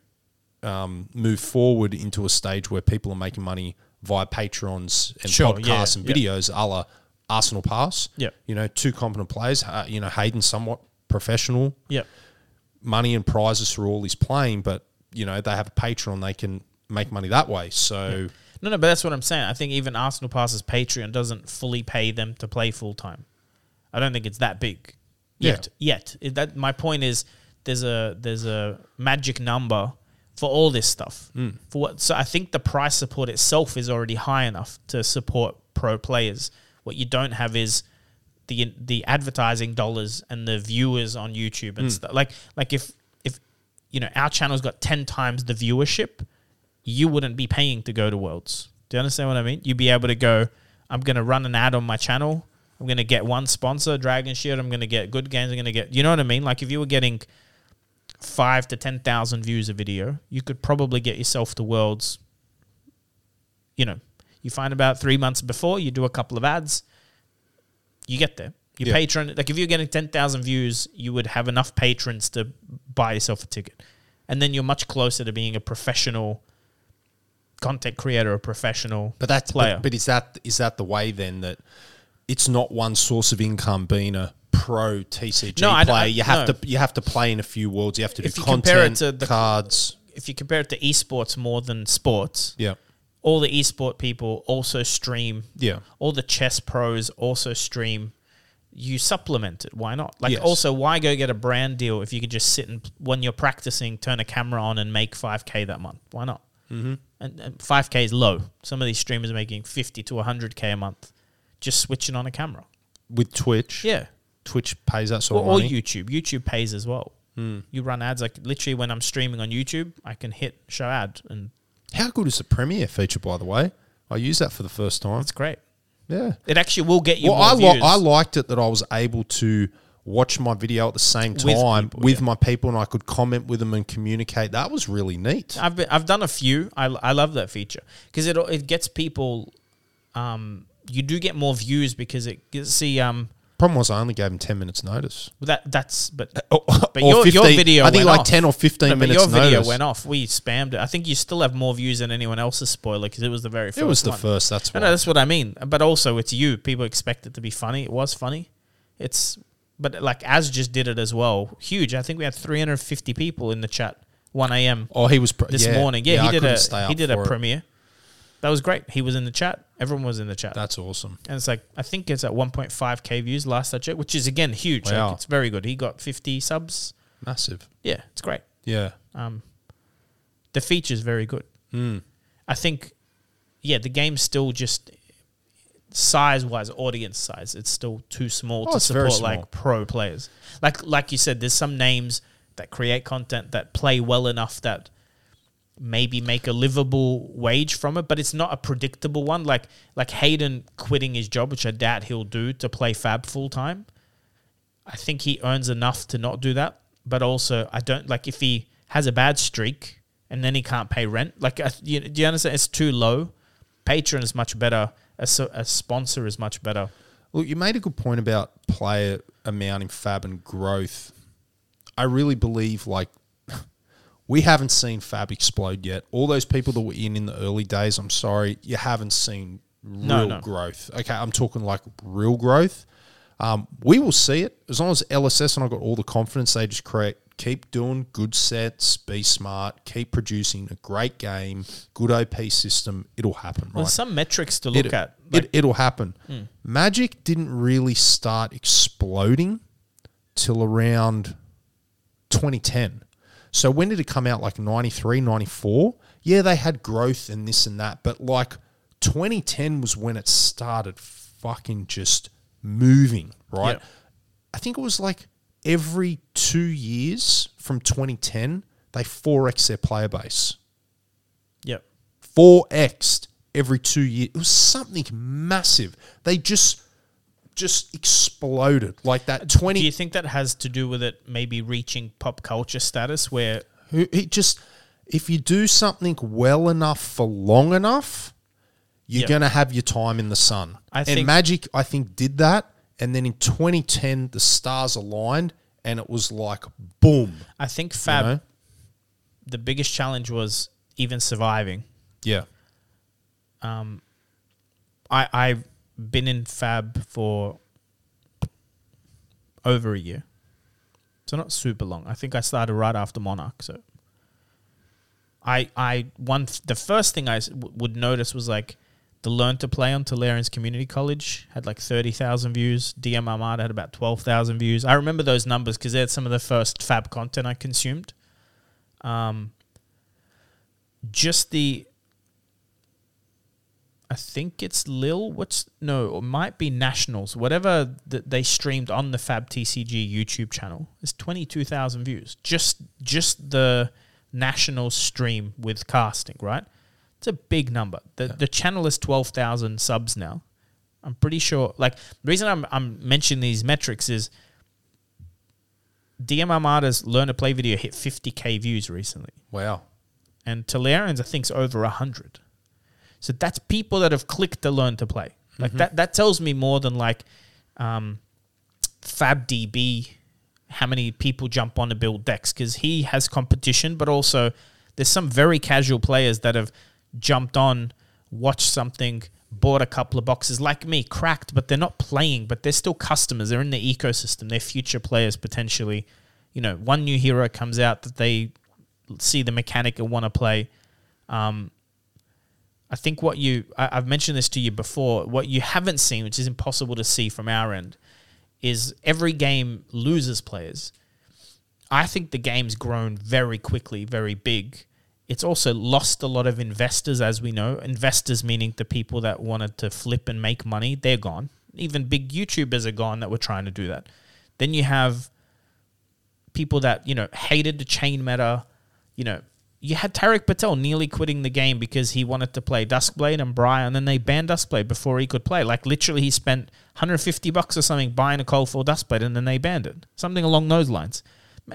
um, move forward into a stage where people are making money via Patrons and Sure, podcasts yeah, and videos a la Arsenal Pass. Yeah. You know, two competent players. Uh, you know, Hayden somewhat professional yeah, money and prizes for all his playing, but you know they have a Patreon, they can make money that way. So no, no, but that's what I'm saying. I think even Arsenal Pass's Patreon doesn't fully pay them to play full time. I don't think it's that big yet. Yet, It- that my point is there's a there's a magic number for all this stuff. Mm. For what? So I think the price support itself is already high enough to support pro players. What you don't have is the the advertising dollars and the viewers on YouTube and mm. stuff. Like like if if you know our channel's got ten times the viewership, you wouldn't be paying to go to Worlds. Do you understand what I mean? You'd be able to go. I'm going to run an ad on my channel. I'm going to get one sponsor, Dragon Shield. I'm going to get good games. I'm going to get. You know what I mean? Like if you were getting five to ten thousand views a video, you could probably get yourself to Worlds. You know, you find about three months before, you do a couple of ads, you get there. Your Yeah. patron, like if you're getting ten thousand views, you would have enough patrons to buy yourself a ticket, and then you're much closer to being a professional content creator, a professional. but that's player. But, but is that is that the way then that it's not one source of income being a pro TCG No, player? I- you have no. to you have to play in a few worlds. You have to do If you compare it content, to the- cards. if you compare it to esports more than sports, Yeah, all the esport people also stream. yeah, All the chess pros also stream. You supplement it. Why not? Like, Yes. also, why go get a brand deal if you could just sit and when you're practicing, turn a camera on and make five k that month? Why not? Mm-hmm. And five k is low. Some of these streamers are making fifty to hundred k a month, just switching on a camera. with Twitch. Yeah, Twitch pays that sort or, of or. YouTube. YouTube pays as well. Hmm. You run ads like literally when I'm streaming on YouTube, I can hit show ad, and How good is the Premiere feature, by the way? I use that for the first time. it's great. Yeah. It actually will get you Well, more I, li- I liked it that I was able to watch my video at the same With time people, with yeah. my people and I could comment with them and communicate. That was really neat. I've been, I've done a few. I, I love that feature because it it gets people. Um, you do get more views because it see um Problem was I only gave him 10 minutes notice. that that's but Or, but or your, your video I think went like off. 10 or 15 No, but minutes your video notice. went off. We spammed it. I think you still have more views than anyone else's spoiler because it was the very first. It was the one. first, that's why. no, that's what I mean. But also, it's you. People expect it to be funny. It was funny. It's but like Az just did it as well. Huge. I think we had 350 people in the chat. 1 a.m. oh, he was pr- this yeah, morning. Yeah, I he did a he did a it. premiere. That was great. He was in the chat. Everyone was in the chat. That's awesome. and it's like I think it's at 1.5k views last I checked, which is again huge. Like, Wow. it's very good. He got 50 subs. Massive. Yeah, it's great. Yeah. Um, the feature's very good. Mm. I think, yeah, the game's still just size wise, audience size, it's still too small Oh, to support small. like pro players. Like like you said, there's some names that create content that play well enough that maybe make a livable wage from it, but it's not a predictable one. Like like Hayden quitting his job, which I doubt he'll do to play Fab full time. I think he earns enough to not do that, but also I don't like if he has a bad streak and then he can't pay rent. Like, you, do you understand? It's too low. Patreon is much better. A, a sponsor is much better. Look, you made a good point about player amount in Fab and growth. I really believe like (laughs) we haven't seen Fab explode yet. All those people that were in in the early days, I'm sorry, you haven't seen real No, no. growth. Okay, I'm talking like real growth. Um, we will see it as long as LSS and I got all the confidence. They just create, keep doing good sets, be smart, keep producing a great game, good OP system. It'll happen, Well, right? there's some metrics to look it, at. Like, it, it'll happen. Hmm. Magic didn't really start exploding till around 2010. So when did it come out? Like 93, 94? Yeah, they had growth and this and that. But like 2010 was when it started fucking just moving, right? Yeah. I think it was like every two years from 2010, they 4x their player base. Yep. 4x every two years. It was something massive. They just just exploded like that. Twenty. Do 20 you think that has to do with it maybe reaching pop culture status where it just if you do something well enough for long enough, you're Yep. gonna have your time in the sun. I and think- Magic, I think, did that. And then in 2010, the stars aligned, and it was like boom. I think you Fab know? the biggest challenge was even surviving. Yeah, Um, I I've been in Fab for over a year, so not super long. I think I started right after Monarch. So I I one the first thing I w- would notice was like the Learn to Play on Tolarians Community College had like thirty thousand views. DM Armada had about twelve thousand views. I remember those numbers because they're some of the first Fab content I consumed. Um, just the I think it's Lille. What's no? It might be Nationals. Whatever that they streamed on the Fab TCG YouTube channel is twenty two thousand views. Just just the Nationals stream with casting, right? It's a big number. The the channel is twelve thousand subs now. I'm pretty sure. Like the reason I'm I'm mentioning these metrics is DM Armada's Learn to Play video hit fifty k views recently wow. and Tolarians I think's over hundred. So that's people that have clicked to learn to play. Like that that tells me more than like um, FabDB, how many people jump on to build decks because he has competition, but also there's some very casual players that have jumped on, watched something, bought a couple of boxes like me, cracked, but they're not playing, but they're still customers. They're in the ecosystem. They're future players potentially. You know, one new hero comes out that they see the mechanic and want to play. Um, I think what you I, I've mentioned this to you before. What you haven't seen, which is impossible to see from our end, is every game loses players. I think the game's grown very quickly, very big. It's also lost a lot of investors, as we know. Investors meaning the people that wanted to flip and make money, they're gone. Even big YouTubers are gone that were trying to do that. Then you have people that, you know, hated the Chane meta, you know, you had Tarek Patel nearly quitting the game because he wanted to play Duskblade and Briar, and then they banned Duskblade before he could play. Like literally, he spent 150 bucks or something buying a Cold for Duskblade, and then they banned it. Something along those lines.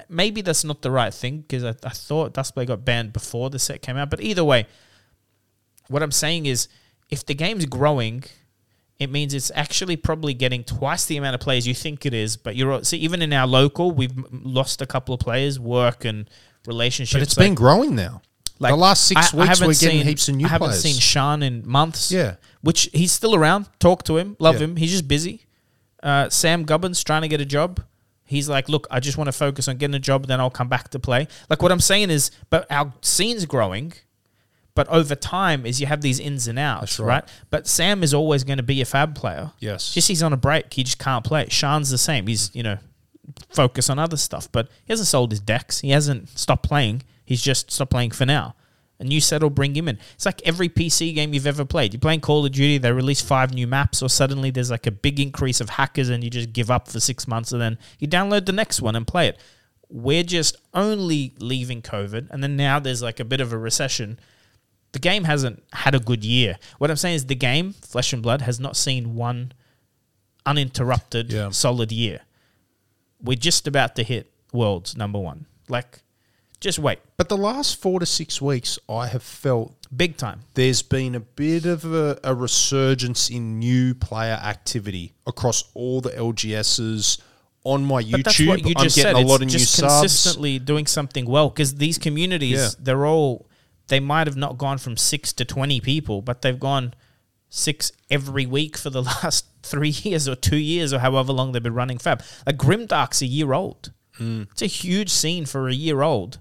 Maybe that's not the right thing because I, I thought Duskblade got banned before the set came out. But either way, what I'm saying is, if the game's growing, it means it's actually probably getting twice the amount of players you think it is. But you're see, even in our local, we've lost a couple of players, work and relationships. But it's Like- been growing now. like, the last six I- I weeks, haven't we're getting heaps of new I haven't players. seen Sean in months. Yeah. which he's still around. Talk to him, love Yeah. him. He's just busy. Uh, Sam Gubbins trying to get a job. He's like, look, I just want to focus on getting a job, then I'll come back to play. Like what I'm saying is, but our scene's growing. But over time, is you have these ins and outs, right. right. But Sam is always going to be a fab player. Yes. Just he's on a break. He just can't play. Sean's the same. He's, you know, focus on other stuff. But he hasn't sold his decks. He hasn't stopped playing. He's just stopped playing for now. A new set will bring him in. It's like every PC game you've ever played. You're playing Call of Duty, they release five new maps, or suddenly there's like a big increase of hackers and you just give up for six months and then you download the next one and play it. We're just only leaving COVID, and then now there's like a bit of a recession. The game hasn't had a good year. What I'm saying is the game, Flesh and Blood, has not seen one uninterrupted, Yeah. solid year. We're just about to hit world's number one. Like, just wait. But the last four to six weeks, I have felt Big time. there's been a bit of a, a resurgence in new player activity across all the LGSs on my But YouTube. you I'm just getting said. a lot it's of new just subs. consistently doing something well because these communities, Yeah. they're all, they might have not gone from six to 20 people, but they've gone six every week for the (laughs) last three years or two years or however long they've been running Fab. Like Grimdark's a year old. Hmm. It's a huge scene for a year old.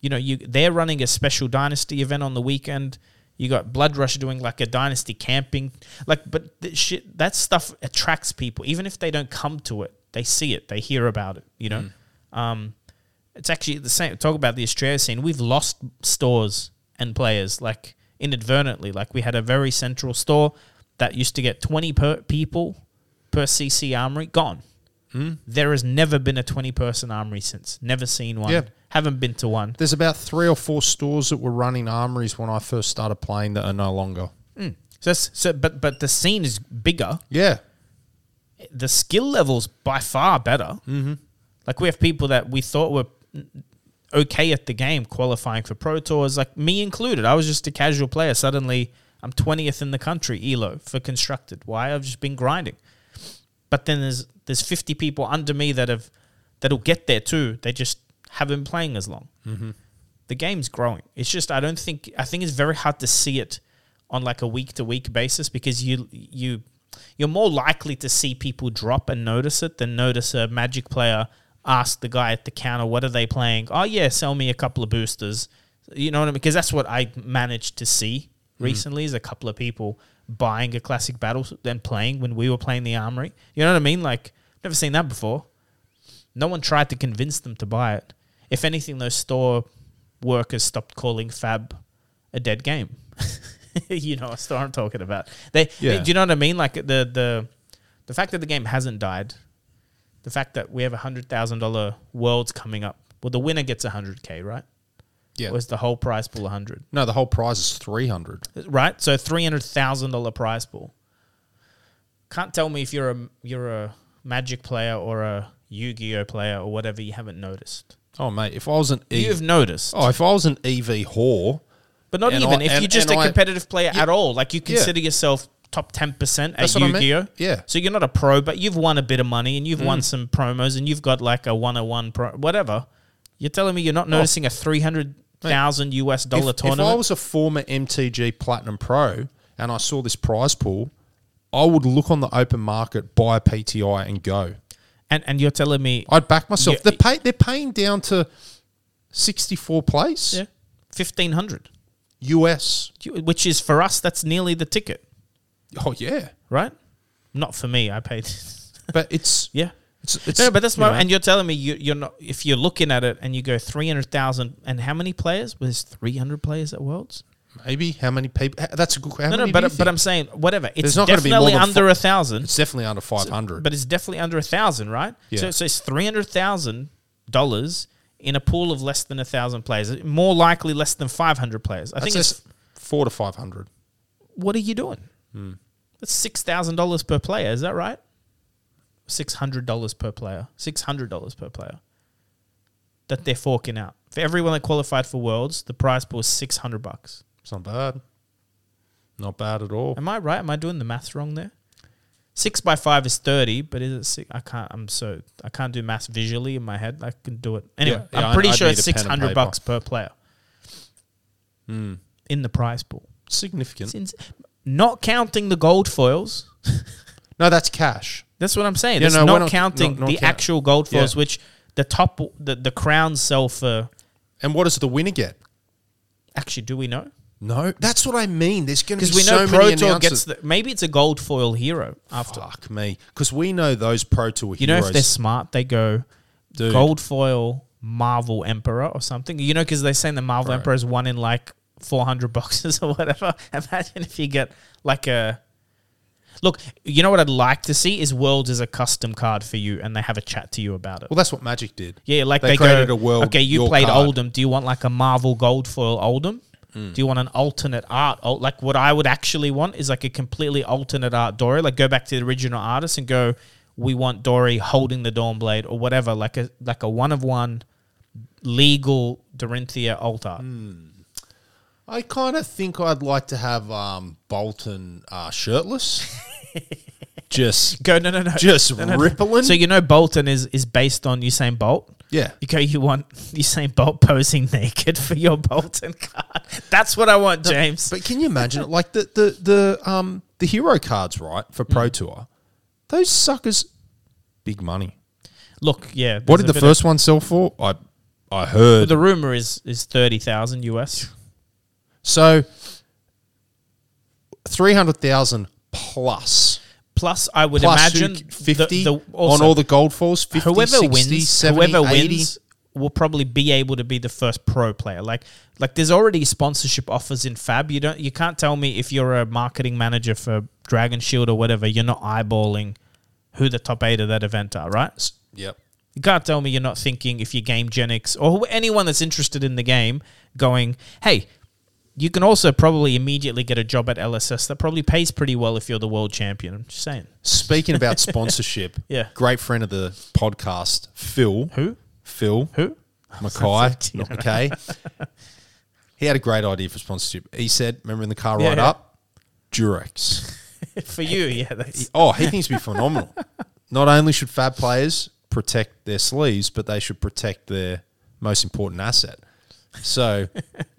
You know, you they're running a special dynasty event on the weekend. You got Blood Rush doing like a dynasty camping, like, but th- shit, that stuff attracts people, even if they don't come to it. They see it, they hear about it. You know, um, it's actually the same. Talk about the Australia scene. We've lost stores and players. Like inadvertently. Like we had a very central store that used to get 20 per people per CC armory, gone. Hmm? There has never been a 20 person armory since. Never seen one. Yeah. Haven't been to one. There's about three or four stores that were running armories when I first started playing that are no longer. So, so but but the scene is bigger. Yeah. the skill levels by far better. Mm-hmm. Like we have people that we thought were okay at the game qualifying for pro tours, like me included. I was just a casual player. Suddenly, I'm 20th in the country elo for constructed. Why? I've just been grinding. But then there's there's 50 people under me that have that'll get there too. They just haven't been playing as long. Mm-hmm. The game's growing. It's just I don't think I think it's very hard to see it on like a week to week basis because you you you're more likely to see people drop and notice it than notice a magic player ask the guy at the counter what are they playing? Oh yeah sell me a couple of boosters. You know what i mean? Because that's what i managed to see mm. recently is a couple of people buying a classic battle then playing when we were playing the armory. You know what i mean? Like never seen that before. No one tried to convince them to buy it if anything those store workers stopped calling fab a dead game (laughs) you know what I'm talking about. They, Yeah. do you know what I mean? Like the the the fact that the game hasn't died, the fact that we have a hundred thousand dollar worlds coming up. Well, the winner gets a hundred k, right? Yeah. Was the whole prize pool a hundred? No, the whole prize is 300. Right. So three hundred thousand dollar prize pool. Can't tell me if you're a you're a Magic player or a Yu Gi Oh player or whatever you haven't noticed. Oh, mate, if I was an E- You've noticed. oh, if I was an EV whore, But not And even I- if and- you're just and a I- competitive player at all. Like you consider yourself top ten percent at That's what I meant. Yu-Gi-Oh. Yeah. So you're not a pro, but you've won a bit of money and you've Mm. won some promos and you've got like a one on one pro whatever. You're telling me you're not noticing a three hundred thousand US dollar Oh. if, if tournament? I was a former MTG Platinum Pro and I saw this prize pool, I would look on the open market, buy a PTI, and go. And and you're telling me I'd back myself. They're, pay, they're paying down to 64 place yeah, fifteen hundred. US. Which is for us, that's nearly the ticket, Oh, yeah. right? Not for me. I paid (laughs) But it's. Yeah. It's, it's no, but that's you my. know, And you're telling me you, you're not. If you're looking at it and you go three hundred thousand, and how many players? Was three hundred players at Worlds? Maybe how many people. That's a good question. No, no, but but I'm saying whatever. It's There's not gonna be more definitely than under a thousand. It's definitely under 500. But it's definitely under a thousand, right? So, Yeah. so it's three hundred thousand dollars in a pool of less than a thousand players. More likely, less than five hundred players. I think it's. just four to 500. What are you doing? Hmm. That's six thousand dollars per player. Is that right? Six hundred dollars per player. Six hundred dollars per player. That they're forking out for everyone that qualified for Worlds. The prize pool is six hundred bucks. It's not bad. Not bad at all. Am I right? Am I doing the maths wrong there? Six by five is thirty, but is it six? I can't. I'm so I can't do maths visually in my head. I can do it anyway. Yeah, yeah, I'm pretty I'd sure it's six hundred bucks per player hmm. in the prize pool. Significant. Since not counting the gold foils. (laughs) No, that's cash. That's what I'm saying. Yeah, That's no, not, not- counting not- not the count- actual gold foils, Yeah. which the top the the crowns sell for. And what does the winner get? Actually, do we know? No, that's what I mean. There's going to be Because we so know Pro many Tour announcers. gets the, maybe it's a gold foil hero after. Fuck me, because we know those Pro Tour You know, heroes. if they're smart, they go Dude. gold foil Marvel Emperor or something. You know, because they're saying the Marvel Bro. Emperor is one in like 400 boxes (laughs) or whatever. (laughs) Imagine if you get like a. Look, you know what I'd like to see is Worlds as a custom card for you, and they have a chat to you about it. well, that's what Magic did. Yeah, like They they, created go, a world, Okay, you your played card." Oldhim. Do you want like a Marvel gold foil Oldhim? Hmm. Do you want an alternate art? Like what I would actually want is like a completely alternate art Dory. Like go back to the original artist and go, we want Dory holding the Dawnblade or whatever. Like a like a one of one legal Dorinthia alt art. Hmm. I kind of think I'd like to have um, Bolton uh, shirtless, (laughs) just Go no no no just No, no, no. rippling. So you know Bolton is is based on Usain Bolt. yeah, You go, you want Usain Bolt posing naked for your Bolton card. That's what I want, James. But can you imagine it? Like the the the um the hero cards, right, for Pro Mm. Tour, those suckers, big money. Look, yeah. What did the bit first one sell for? I I Of, heard the rumor is is thirty thousand US. so three hundred thousand plus. Plus, I would Plus imagine 50 the, the, on all the gold falls, 50, whoever 60, wins, 70, whoever 80. wins will probably be able to be the first pro player. Like like there's already sponsorship offers in Fab. You don't you can't tell me if you're a marketing manager for Dragon Shield or whatever, you're not eyeballing who the top eight of that event are, right? Yep. You can't tell me you're not thinking if you're Game Genix or anyone that's interested in the game going, hey, you can also probably immediately get a job at LSS that probably pays pretty well if you're the world champion. I'm just saying. Speaking about (laughs) sponsorship, Yeah. great friend of the podcast, Phil. Who? Phil Who? Mackay, (laughs) not McKay. He had a great idea for sponsorship. He said, "Remember in the car Yeah, ride yeah. up, Durex." (laughs) For you, yeah. That's, Oh, he thinks it'd be phenomenal. Not only should Fab players protect their sleeves, but they should protect their most important asset. So,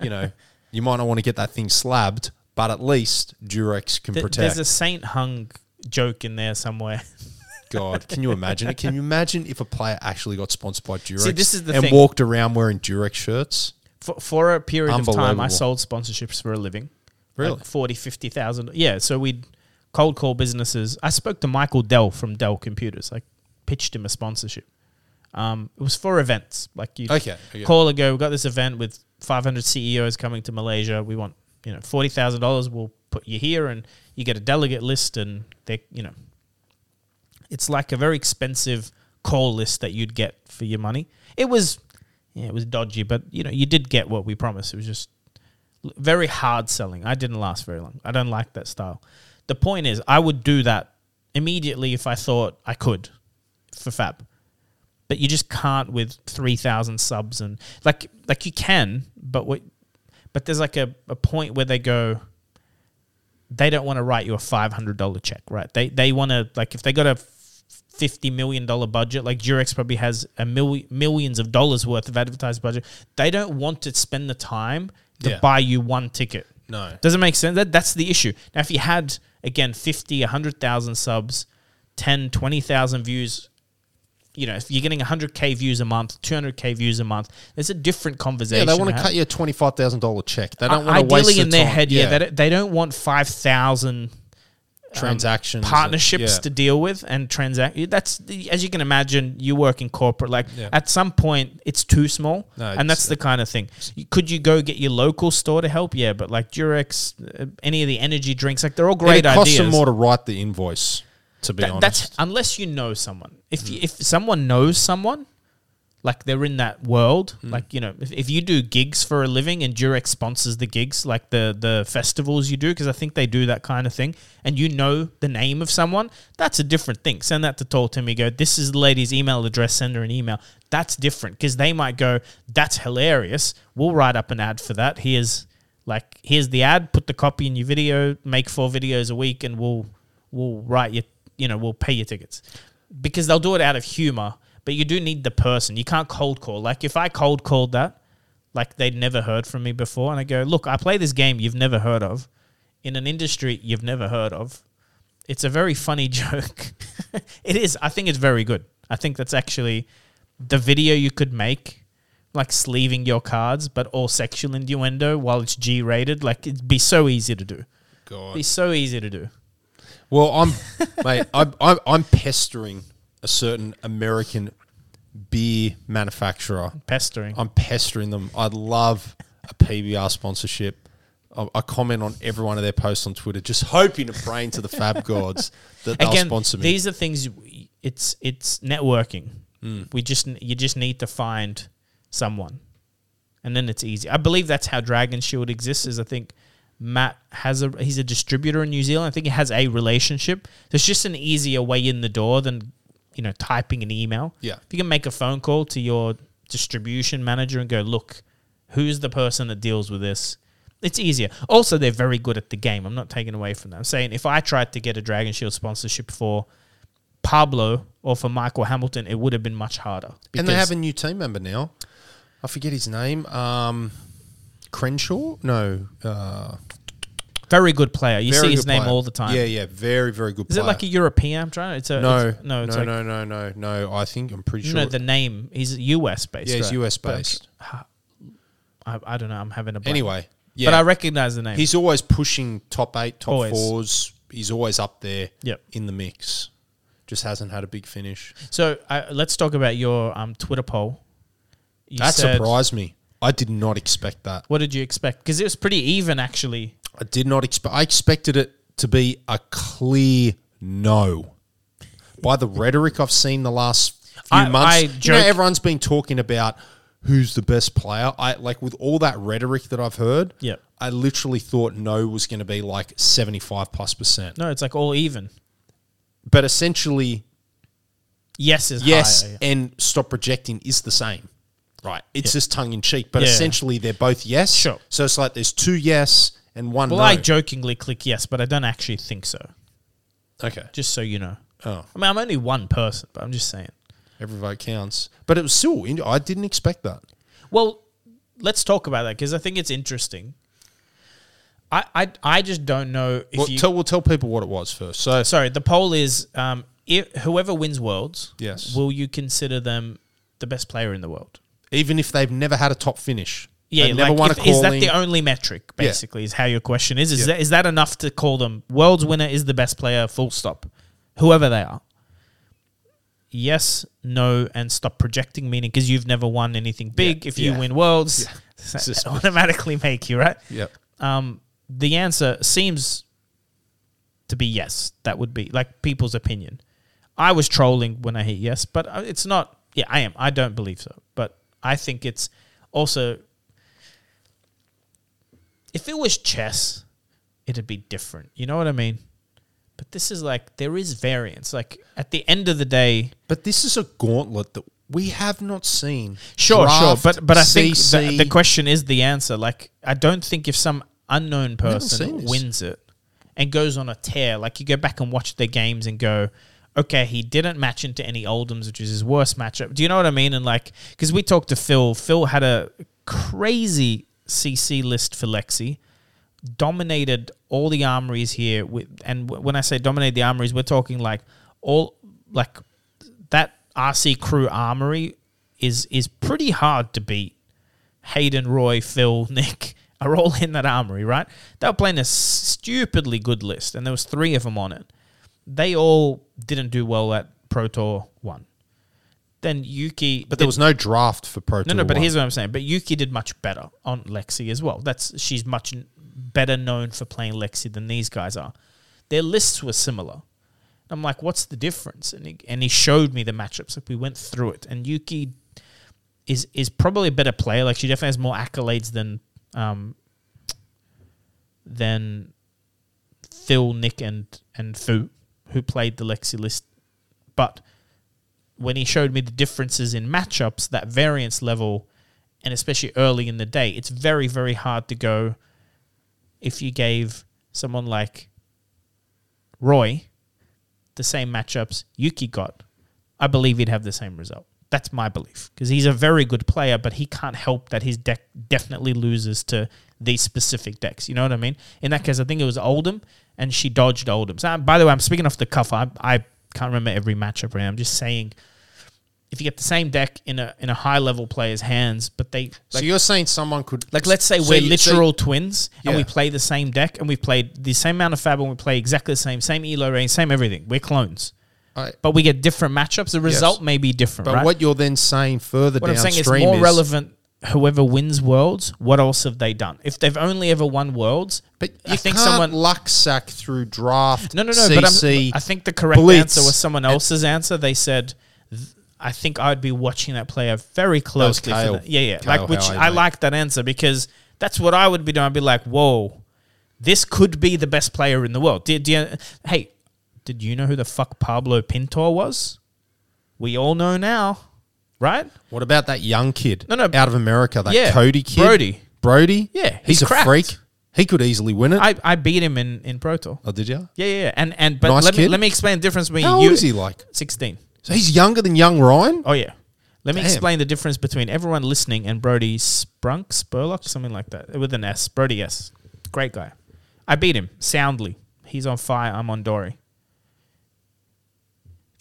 you know, you might not want to get that thing slabbed, but at least Durex can Th- protect. There's a Saint Hung joke in there somewhere. (laughs) God, can you imagine it? Can you imagine if a player actually got sponsored by Durex this is the and thing. walked around wearing Durex shirts? For, for a period of time, I sold sponsorships for a living. Really? Like 40, 50,000. Yeah, so we'd cold call businesses. I spoke to Michael Dell from Dell Computers. I pitched him a sponsorship. Um, it was for events. Like, you Okay, okay. call and go, we've got this event with 500 CEOs coming to Malaysia. We want, you know, $40,000. We'll put you here and you get a delegate list and they, you know, it's like a very expensive call list that you'd get for your money. It was, yeah, it was dodgy, but you know, you did get what we promised. It was just very hard selling. I didn't last very long. I don't like that style. The point is, I would do that immediately if I thought I could for Fab, but you just can't with three thousand subs and like like you can, but what? But there's like a, a point where they go. They don't want to write you a five hundred dollar check, right? They they want to like if they got a fifty million dollar budget, like Durex probably has a mil- millions of dollars worth of advertised budget. They don't want to spend the time to Yeah. buy you one ticket. No. Doesn't make sense. That that's the issue. Now, if you had again 50, 100,000 subs, 10, 20,000 views, you know, if you're getting 100k views a month, 200k views a month, there's a different conversation. Yeah, they want to cut you a twenty five thousand dollar check. They don't want to Ideally, waste in the their time. head, yeah, They, they don't want 5,000 transactions, partnerships yeah. to deal with and transact. That's as you can imagine. You work in corporate. Like Yeah. at some point, it's too small, No, and that's the kind of thing. Could you go get your local store to help? Yeah, but like Durex, uh, any of the energy drinks, like they're all great it costs ideas. them more to write the invoice. To be That- honest, that's unless you know someone. If Mm. you, if someone knows someone, like they're in that world, Mm. like you know, if, if you do gigs for a living and Durex sponsors the gigs, like the the festivals you do, because I think they do that kind of thing, and you know the name of someone, that's a different thing. Send that to Tall Timmy. Go, this is the lady's email address. Send her an email. That's different because they might go, that's hilarious. We'll write up an ad for that. Here's like here's the ad. Put the copy in your video. Make four videos a week, and we'll we'll write you. You know, we'll pay your tickets because they'll do it out of humor. But you do need the person. You can't cold call. Like if I cold called that, like they'd never heard from me before, and I go, look, I play this game you've never heard of, in an industry you've never heard of. It's a very funny (laughs) joke. it is. I think it's very good. I think that's actually the video you could make, like sleeving your cards, but all sexual innuendo while it's G rated. Like it'd be so easy to do. God. Be so easy to do. Well, I'm, mate, I'm, I'm, I'm pestering a certain American beer manufacturer. Pestering. I'm pestering them. I'd love a PBR sponsorship. I, I comment on every one of their posts on Twitter, just hoping and praying to the Fab (laughs) gods that they'll again, sponsor me. these are things. It's it's networking. Hmm. We just you just need to find someone, and then it's easy. I believe that's how Dragon Shield exists. Is I think Matt has a he's a distributor in New Zealand. I think he has a relationship. There's just an easier way in the door than you know typing an email. Yeah. if you can make a phone call to your distribution manager and go, look, who's the person that deals with this? It's easier. Also, they're very good at the game. I'm not taking away from that. I'm saying if I tried to get a Dragon Shield sponsorship for Pablo or for Michael Hamilton, it would have been much harder. and they have a new team member now. I forget his name. Um, Crenshaw? No. Uh, very good player. You very see his name player. all the time. Yeah, yeah. Very, very good Is player. it like a European? I'm trying. It's a no, it's- no, no, it's no, like, no, no, no, no. I think I'm pretty sure. No, the name. He's US based. yeah, he's right? US But based. I, I don't know. I'm having a blank. Anyway, yeah. but I recognize the name. He's always pushing top eight, top Always. fours. He's always up there Yep. in the mix. Just hasn't had a big finish. So uh, let's talk about your um, Twitter poll. You That said- surprised me. I did not expect that. What did you expect? Because it was pretty even, actually. I did not expect. I expected it to be a clear no. By the rhetoric I've seen the last few I- months, I you know, everyone's been talking about who's the best player. I like with all that rhetoric that I've heard. Yeah. I literally thought no was going to be like seventy five plus percent, No, it's like all even. but essentially Yes is yes, higher. and stop projecting is the same. Right. It's just tongue in cheek, but Yeah. essentially they're both yes. Sure. So it's like there's two yes and one Well, no. I jokingly click yes, but I don't actually think so. okay. Just so you know. Oh, I mean, I'm only one person, but I'm just saying. every vote counts. But it was still. in- I didn't expect that. Well, let's talk about that because I think it's interesting. I, I, I just don't know if Well, you. tell we'll tell people what it was first. So sorry, the poll is um, if whoever wins worlds, Yes. will you consider them the best player in the world? Even if they've never had a top finish, Yeah, they've like never won if- a is that the only metric? Yeah. Basically, is how your question is. Is Yeah. that is that enough to call them world's winner is the best player? Full stop. Whoever they are. Yes, no, and stop projecting. Meaning because you've never won anything big. If you yeah. win worlds, (laughs) that automatically make you right. Yep. Um, the answer seems to be yes. That would be like people's opinion. I was trolling when I hit yes, but uh, it's not. Yeah, I am. I don't believe so, but I think it's also. If it was chess, it'd be different. You know what I mean? But this is like there is variance. Like at the end of the day, But this is a gauntlet that we have not seen. Sure, Draft, sure, but but I think the, the question is the answer. Like, I don't think if some unknown person wins it and goes on a tear, like you go back and watch their games and go, okay, he didn't match into any Oldhims, which is his worst matchup. Do you know what I mean? And like, because we talked to Phil, Phil had a crazy CC list for Lexi. Dominated all the armories here, with, and when I say dominate the armories, we're talking like all like that RC crew armory is is pretty hard to beat. Hayden, Roy, Phil, (laughs) Nick are all in that armory, right? They were playing a stupidly good list, and there was three of them on it. They all didn't do well at Pro Tour one. Then Yuki, But there was no draft for Pro no, Tour no. No, but one. here's what I'm saying. But Yuki did much better on Lexi as well. That's she's much better known for playing Lexi than these guys are. Their lists were similar. I'm like, what's the difference? And he, and he showed me the matchups. Like we went through it, and Yuki is is probably a better player. Like she definitely has more accolades than um than Phil, Nick, and and Fu, who played the Lexi list. But when he showed me the differences in matchups, that variance level, and especially early in the day, it's very, very hard to go if you gave someone like Roy the same matchups Yuki got. I believe he'd have the same result. That's my belief because he's a very good player, but he can't help that his deck definitely loses to these specific decks. You know what I mean? In that case, I think it was Oldhim, and she dodged Oldhim. So, by the way, I'm speaking off the cuff. I, I can't remember every matchup right now. I'm just saying, if you get the same deck in a in a high level player's hands, but they so you're saying someone could like let's say so we're you- so- literal twins and we play the same deck and we've played the same amount of fab and we play exactly the same, same elo range, same everything. We're clones. I- But we get different matchups. The result may be different, but right? what you're then saying further What I'm saying is more is, relevant. Whoever wins worlds, what else have they done? If they've only ever won worlds, But I you think can't someone. luck sack through draft. No, no, no. But CC. I'm, I think the correct Blitz, answer was someone else's answer. They said, "I think I'd be watching that player very closely." Kale. that. Yeah, yeah. Kale like which Howie, I like that answer because that's what I would be doing. I'd be like, "Whoa, this could be the best player in the world." Did, do you, hey, did you know who the fuck Pablo Pintor was? We all know now, right? what about that young kid? No, no. out of America, that Yeah, Cody kid, Brody. Brody. Yeah, he's, he's a cracked. freak. He could easily win it. I, I beat him in in Pro Tour. oh, did you? Yeah, yeah, yeah. and and but Nice let me let me explain the difference between How you. old is he like? Sixteen. So he's younger than young Ryan. Oh yeah. Let me explain the difference between everyone listening and Brody Sprunk, Spurlock, something like that, with an S. Brody S. Great guy. I beat him soundly. He's on fire. I'm on Dory.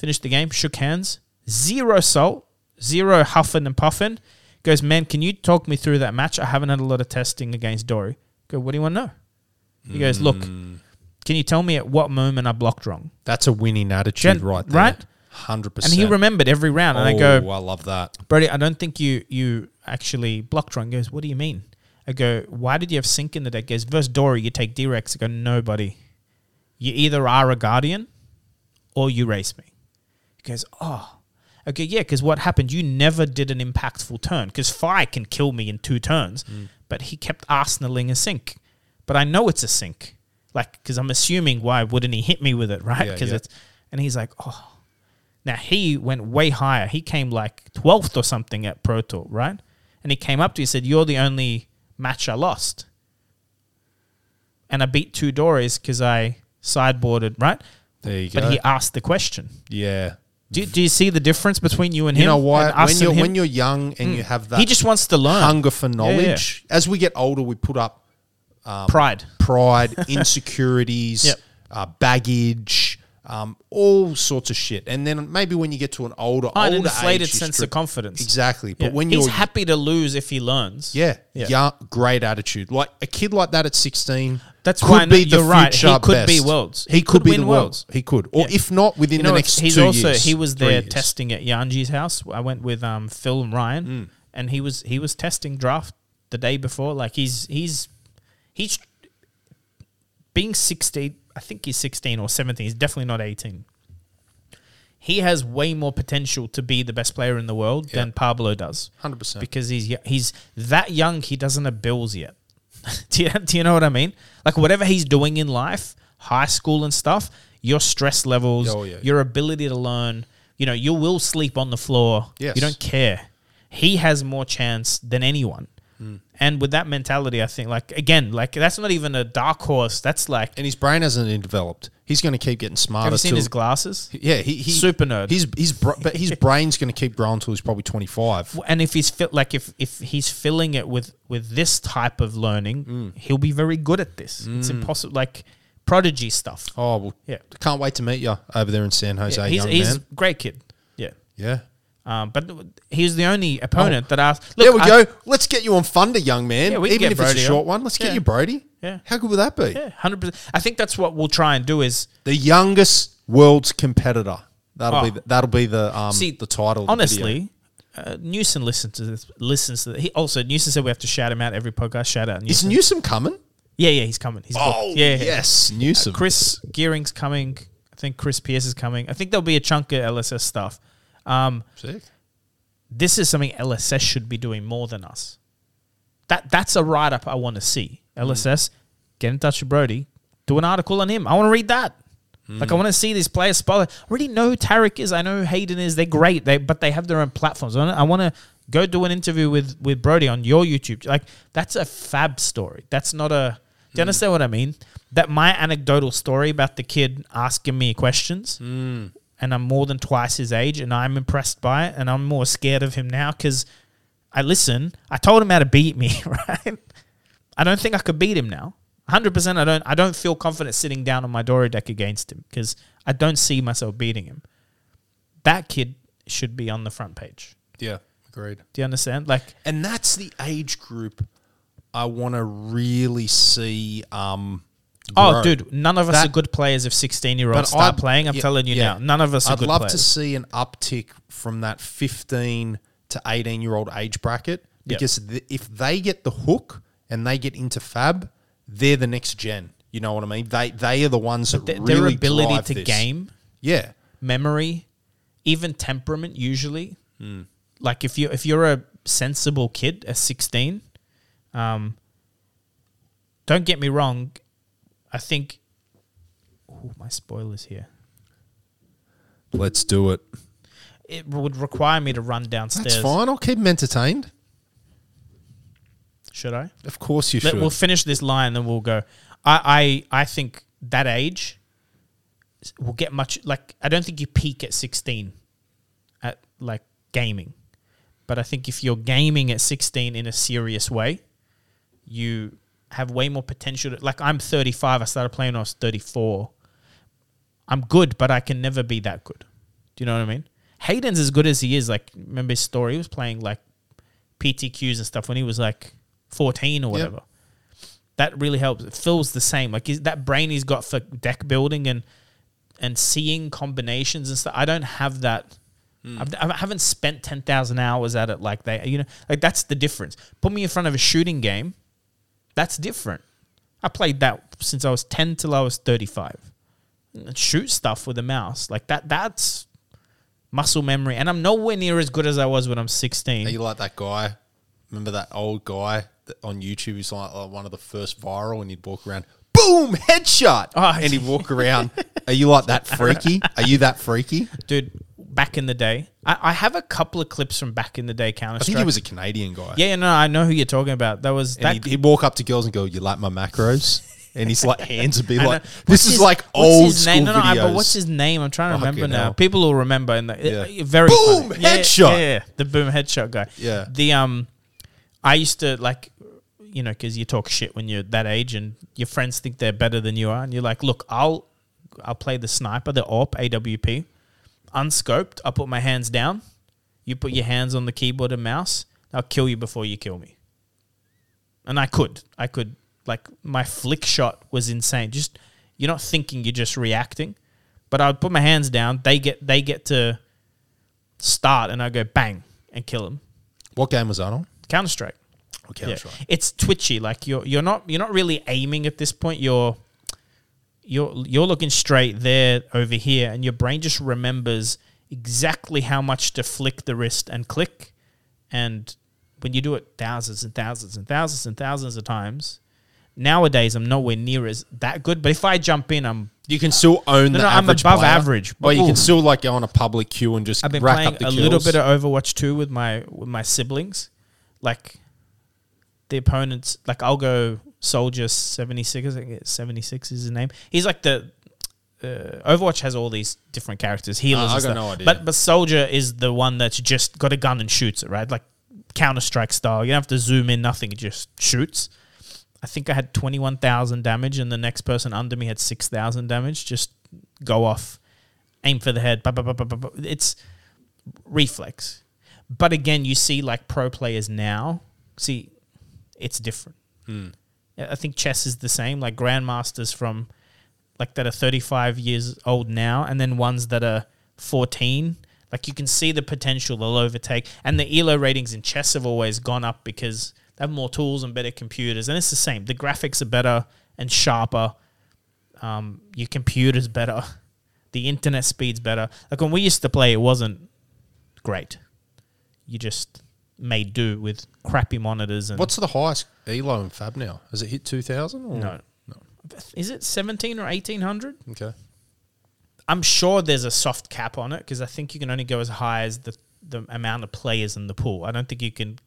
Finished the game, shook hands, zero salt, zero huffing and puffing. Goes, man, can you talk me through that match? I haven't had a lot of testing against Dory. Go, what do you want to know? He goes, look, Hmm. can you tell me at what moment I blocked wrong? That's a winning attitude, Gen- right there. right? hundred And percent. And he remembered every round. And I oh, go, I love that. Brody, I don't think you you actually blocked wrong. And goes, what do you mean? I go, why did you have Sink in the deck? He goes, versus Dory, you take D-Rex. I go, nobody. You either are a Guardian or you race me. He goes, oh. Okay, yeah, because what happened, you never did an impactful turn. Because Fai can kill me in two turns, Mm. but he kept arsenaling a sink. But I know it's a sink. Like, because I'm assuming why wouldn't he hit me with it, right? Because yeah. it's, and he's like, oh. Now he went way higher. He came like 12th or something at Pro Tour, right? And he came up to you and said, You're the only match I lost. And I beat two Dories because I sideboarded, right? There you But go. he asked the question. yeah. Do, do you see the difference between you and him? You know us When you're when you're young and you have that he just wants to learn. hunger for knowledge. As we get older, we put up Pride. pride, (laughs) insecurities, Yep. uh, baggage, um, all sorts of shit. And then maybe when you get to an older, Oh, an older inflated age, sense of confidence. Exactly. But Yeah. when he's you're happy to lose if he learns. yeah, Yeah. great attitude. Like a kid like that at 16 That's could why be the you're right. He could be worlds. He, He could, could be the worlds. world. He could. Or Yeah. if not within You the know, next he's two also years. he was there testing at Yanji's house. I went with um, Phil and Ryan, Mm. and he was he was testing draft the day before. Like he's he's he's being sixteen. I think he's sixteen or seventeen. He's definitely not eighteen. He has way more potential to be the best player in the world than Pablo does 100%. because he's he's that young. He doesn't have bills yet. (laughs) do, you, do you know what I mean? Like whatever he's doing in life, high school and stuff, your stress levels, Oh, yeah. your ability to learn. You know, you will sleep on the floor. Yes. You don't care. He has more chance than anyone. Hmm. And with that mentality, I think, like again, like that's not even a dark horse. That's like, and his brain hasn't even developed. He's going to keep getting smarter. have you seen till- his glasses? Yeah, he, he Super nerd. His his but his (laughs) brain's going to keep growing until he's probably twenty five. and if he's fit like if if he's filling it with with this type of learning Mm. he'll be very good at this it's impossible like prodigy stuff Oh well, Yeah. Can't wait to meet you over there in San Jose, yeah, he's, young he's man. a great kid yeah Yeah. Um, but he's the only opponent that asked look, there we I- go. Let's get you on Thunder, young man. Yeah, we can Even get if Brody it's a short on. one, let's get you Brody. Yeah. How good would that be? yeah 100% i think that's what we'll try and do is The youngest world's competitor. That'll Oh. be the, that'll be the um See, the title. of the video. honestly uh, Newsom listens to this. Listens to he also Newsom said we have to shout him out every podcast. Shout out is Newsom. Newsom coming? yeah, yeah, he's coming. He's Oh yeah, yeah. yes, Newsom. Chris Gearing's coming. I think Chris Pierce is coming. I think there'll be a chunk of LSS stuff. Um, Sick. this is something LSS should be doing more than us. That that's a write up I want to see. Mm. LSS, get in touch with Brody, do an article on him. I want to read that. Mm. Like I want to see these players spotlight. I already know Tarek is. I know Hayden is. They're great. They but they have their own platforms. I want to go do an interview with with Brody on your YouTube. Like that's a fab story. That's not a. Do you mm. understand what I mean? That my anecdotal story about the kid asking me questions and I'm more than twice his age, and I'm impressed by it, and I'm more scared of him now because I listen. I told him how to beat me, (laughs) right? I don't think I could beat him now. 100%. I don't. I don't feel confident sitting down on my Dory deck against him because I don't see myself beating him. That kid should be on the front page. Yeah, agreed. Do you understand? Like, And that's the age group I want to really see. Um, oh, grow. dude, none of us That- are good players if 16 year But olds start I'd- playing. I'm yeah, telling you yeah. now, none of us are I'd good love players. to see an uptick from that 15 to 18 year old age bracket Yep. because th- if they get the hook and they get into fab, they're the next gen. You know what I mean? They they are the ones that Their- really their ability drive to this. game Yeah, memory, even temperament. Usually, Hmm. like if you if you're a sensible kid at sixteen, um, don't get me wrong, I think. Oh, my spoilers here. let's do it. It would require me to run downstairs. That's fine. I'll keep them entertained. Should I? Of course you Let, should. we'll finish this line, and then we'll go. I, I I think that age will get much like I don't think you peak at sixteen at like gaming, but I think if you're gaming at sixteen in a serious way, you have way more potential. To, like I'm 35, I started playing when I was 34. I'm good, but I can never be that good. Do you know what I mean? Hayden's as good as he is. Like remember his story? He was playing like PTQs and stuff when he was like 14 or whatever. That really helps. It feels the same. Like that brain he's got for deck building and and seeing combinations and stuff. I don't have that hmm. I've, I haven't spent ten thousand hours at it like they, you know, like that's the difference. Put me in front of a shooting game, that's different. I played that since I was ten till I was thirty-five. Shoot stuff with a mouse like that. That's muscle memory, and I'm nowhere near as good as I was when I'm sixteen. Are you like that guy? Remember that old guy that on YouTube? He's like, like one of the first viral, and he'd walk around, boom, headshot, Oh, and he'd (laughs) walk around. Are you like that freaky? (laughs) Are you that freaky? dude. Back in the day, I, I have a couple of clips from back in the day Counter I think he was a Canadian guy. yeah, no, I know who you're talking about. That was and that. he'd, he'd walk up to girls and go, "You like my macros?" And his like hands would be (laughs) I know. like, What's "This is his- like what's old his school name? No, no, I- videos." but what's his name? I'm trying to Fucking remember now. hell. People will remember. And Yeah. yeah. very Boom, funny. Yeah, headshot. Yeah, yeah, the boom headshot guy. Yeah. The um, I used to like, you know, because you talk shit when you're that age, and your friends think they're better than you are, and you're like, look, I'll, I'll play the sniper, the AWP, AWP, unscoped. I'll put my hands down. You put your hands on the keyboard and mouse. I'll kill you before you kill me. And I could. I could. Like, my flick shot was insane. Just, you're not thinking, you're just reacting. But I would put my hands down. They get, they get to start, and I go bang and kill them. What game was that on? Counter Strike. Okay, Yeah. It's twitchy. Like you're you're not you're not really aiming at this point. You're you're you're looking straight there over here, and your brain just remembers exactly how much to flick the wrist and click. And when you do it thousands and thousands and thousands and thousands of times, nowadays I'm nowhere near as that good. But if I jump in, I'm You can still own No, the no, I'm average above player, average, But you but- can still like go on a public queue and just I've been rack playing up the a kills. little bit of Overwatch 2 with my with my siblings. Like the opponents, like I'll go Soldier 76, I think it's 76 is his name. He's like the uh, Overwatch has all these different characters, healers. Uh, I got no idea. But but Soldier is the one that's just got a gun and shoots it, right? Like Counter Strike style. You don't have to zoom in, nothing. It just shoots. I think I had twenty one thousand damage, and the next person under me had six thousand damage. Just go off, aim for the head. Ba, ba, ba, ba, ba, ba. It's reflex. But again, you see like pro players now. See, it's different. I think chess is the same. Like grandmasters from like that are 35 years old now, and then ones that are 14. Like you can see the potential they'll overtake, and the elo ratings in chess have always gone up because they have more tools and better computers, and it's the same. The graphics are better and sharper. Um, your computer's better. The internet speed's better. Like when we used to play, it wasn't great. You just made do with crappy monitors and What's the highest elo in Fab now? Has it hit two thousand? no, No. Is it 17 or 1800? Okay. I'm sure there's a soft cap on it because I think you can only go as high as the, the amount of players in the pool. I don't think you can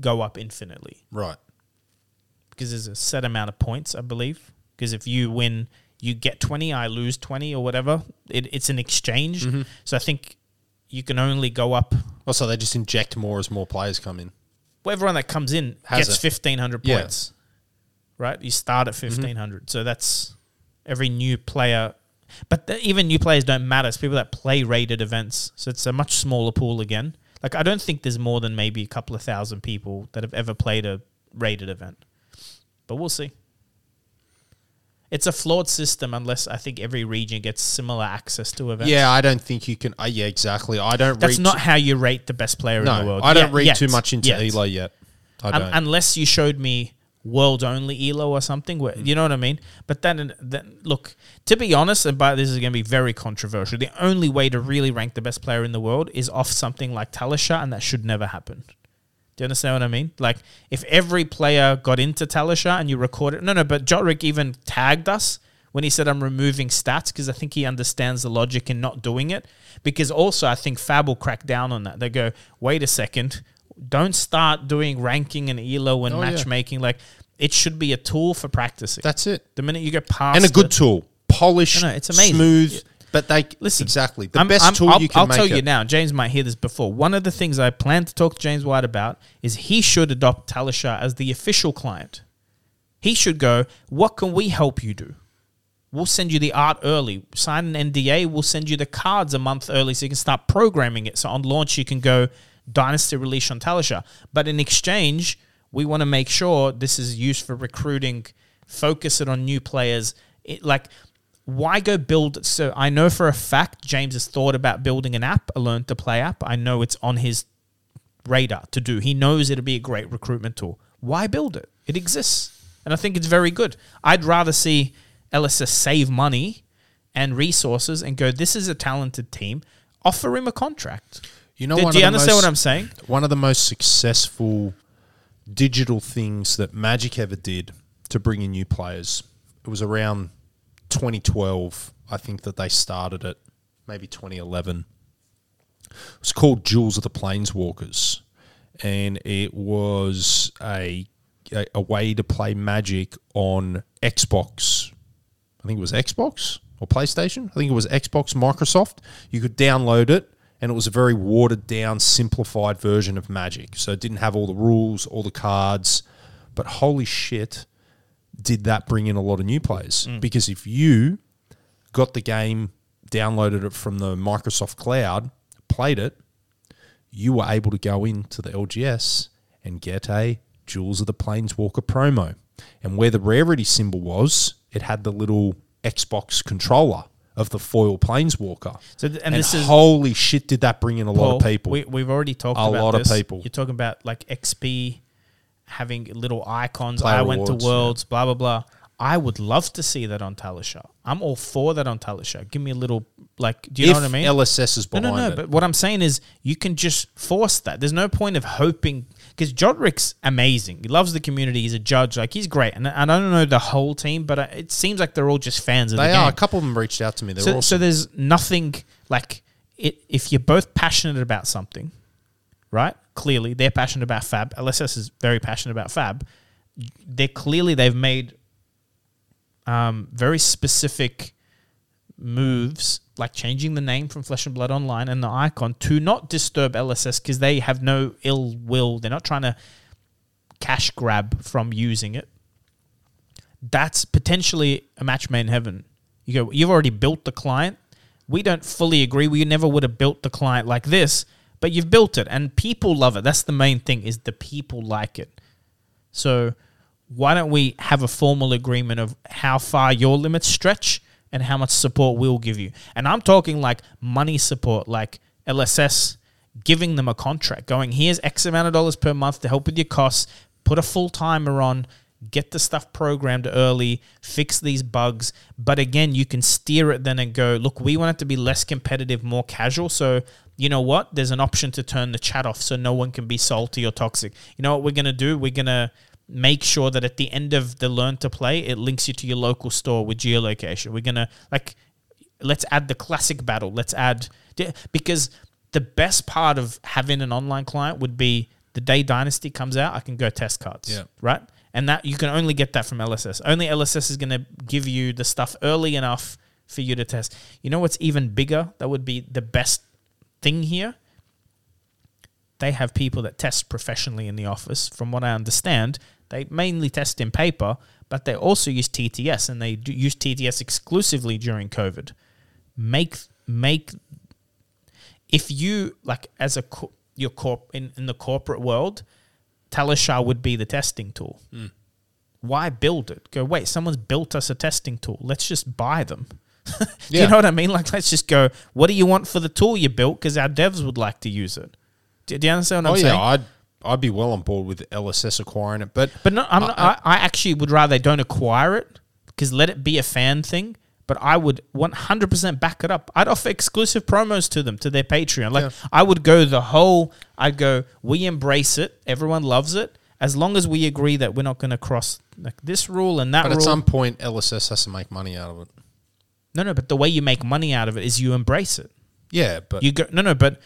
go up infinitely Right. because there's a set amount of points, I believe. Because if you win, you get 20, I lose 20 or whatever. It, it's an exchange. Mm-hmm. So I think you can only go up. Oh, so they just inject more as more players come in. Well, everyone that comes in Has gets it. 1,500 Yeah. points, right? You start at mm-hmm. 1,500. So that's every new player. But the, even new players don't matter. It's people that play rated events. So it's a much smaller pool again. Like, I don't think there's more than maybe a couple of thousand people that have ever played a rated event. But we'll see. It's a flawed system unless I think every region gets similar access to events. Yeah, I don't think you can. Uh, yeah, exactly. I don't. That's not how you rate the best player in the no, world. I don't Yet- read yet. too much into Yet. elo yet. I don't. unless you showed me world only elo or something where, you know what i mean but then, then look to be honest and but this is going to be very controversial the only way to really rank the best player in the world is off something like Talishar, and that should never happen do you understand what i mean like if every player got into Talishar and you record it no no but Jotrick even tagged us when he said i'm removing stats because i think he understands the logic in not doing it because also i think fab will crack down on that they go wait a second don't start doing ranking and elo and Oh, yeah. matchmaking like it should be a tool for practicing That's it. the minute you go past And a good it- tool, polished, No, no, it's amazing. smooth. But they Listen, exactly the I'm- best I'm- tool I'll, you can I'll tell you now. James might hear this before. One of the things I plan to talk to James White about is he should adopt Talishar as the official client. He should go. What can we help you do? We'll send you the art early. Sign an NDA. We'll send you the cards a month early so you can start programming it. So on launch you can go Dynasty release on Talishar. But in exchange, we want to make sure this is used for recruiting. Focus it on new players. It, like why go build? So I know for a fact James has thought about building an app, a learn to play app. I know it's on his radar to do. He knows it'll be a great recruitment tool. Why build it? It exists. And I think it's very good. I'd rather see LSS save money and resources and go, this is a talented team, offer him a contract. You know, do, do you understand most- what I'm saying? One of the most successful digital things that Magic ever did to bring in new players. It was around 2012, I think that they started it, maybe 2011. It was called Duels of the Planeswalkers, and it was a, a a way to play Magic on Xbox. I think it was Xbox or PlayStation. I think it was Xbox, Microsoft. You could download it, and it was a very watered down, simplified version of Magic. So it didn't have all the rules, all the cards. But holy shit, did that bring in a lot of new players? Mm. Because if you got the game, downloaded it from the Microsoft Cloud, played it, you were able to go into the LGS and get a Duels of the Planeswalker promo. And where the rarity symbol was, it had the little Xbox controller of the foil Planeswalker. So And, and, this is holy shit, did that bring in a lot of people? We, we've already talked A about lot of people. You're talking about like XP having little icons. Player I went rewards, to Worlds, blah blah blah. I would love to see that on Talishar. I'm all for that on Talishar. Give me a little like. Do you if know what I mean? LSS is no, behind no, no. it. But what I'm saying is, you can just force that. There's no point of hoping because Jodrick's amazing. He loves the community. He's a judge. Like he's great. And I don't know the whole team, but it seems like they're all just fans of they the are. game A couple of them reached out to me. They're so, awesome. so there's nothing like it if you're both passionate about something right clearly they're passionate about fab lss is very passionate about fab they're clearly they've made um, very specific moves like changing the name from flesh and blood online and the icon to not disturb lss because they have no ill will they're not trying to cash grab from using it that's potentially a match made in heaven. You go, you've already built the client. We don't fully agree. We never would have built the client like this, but you've built it and people love it. That's the main thing is the people like it. So why don't we have a formal agreement of how far your limits stretch and how much support we'll give you? And I'm talking like money support, like LSS giving them a contract, going, here's X amount of dollars per month to help with your costs, put a full timer on, get the stuff programmed early, fix these bugs. But again, you can steer it then and go, look, we want it to be less competitive, more casual. So, you know what? There's an option to turn the chat off so no one can be salty or toxic. You know what we're going to do? We're going to make sure that at the end of the learn to play, it links you to your local store with geolocation. We're going to, like, let's add the classic battle. Let's add, because the best part of having an online client would be the day Dynasty comes out, I can go test cards. Yeah. Right? And that you can only get that from LSS. Only LSS is going to give you the stuff early enough for you to test. You know what's even bigger? That would be the best thing here. They have people that test professionally in the office. From what I understand, they mainly test in paper, but they also use TTS and they do use TTS exclusively during COVID. Make make if you like as a co- your corp in, in the corporate world, Talishar would be the testing tool. Hmm. Why build it? Go wait, someone's built us a testing tool. Let's just buy them. (laughs) do Yeah. you know what I mean? Like, let's just go. What do you want for the tool you built? Because our devs would like to use it. Do, do you understand what oh I'm yeah, saying? I'd I'd be well on board with LSS acquiring it, but But no, I'm not, I, I actually would rather they don't acquire it because let it be a fan thing. But I would 100% back it up. I'd offer exclusive promos to them to their Patreon. Like Yeah. I would go the whole. I'd go. We embrace it. Everyone loves it. As long as we agree that we're not going to cross like this rule and that but rule. at some point LSS has to make money out of it. No, no. But the way you make money out of it is you embrace it. Yeah, but You go. No, no. But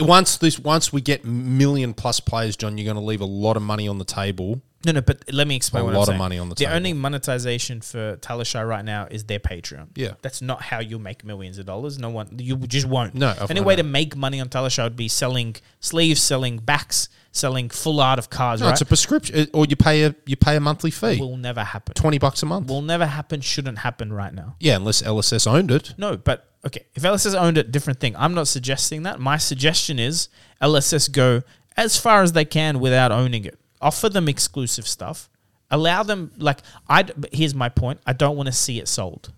once this once we get million plus players, John, you're going to leave a lot of money on the table. No, no, but let me explain A lot of money on the The table. The only monetization for Talishar right now is their Patreon. Yeah. That's not how you'll make millions of dollars. No one, you just won't. No, Any way to make money on Talishar would be selling sleeves, selling backs, selling full art of cars, No, right? it's a prescription, or you pay a you pay a monthly fee, will never happen. twenty bucks a month. Will never happen, shouldn't happen right now. yeah, unless LSS owned it. No, but okay, if LSS owned it, different thing. I'm not suggesting that. My suggestion is LSS go as far as they can without owning it. Offer them exclusive stuff. Allow them like I. Here's my point. I don't want to see it sold.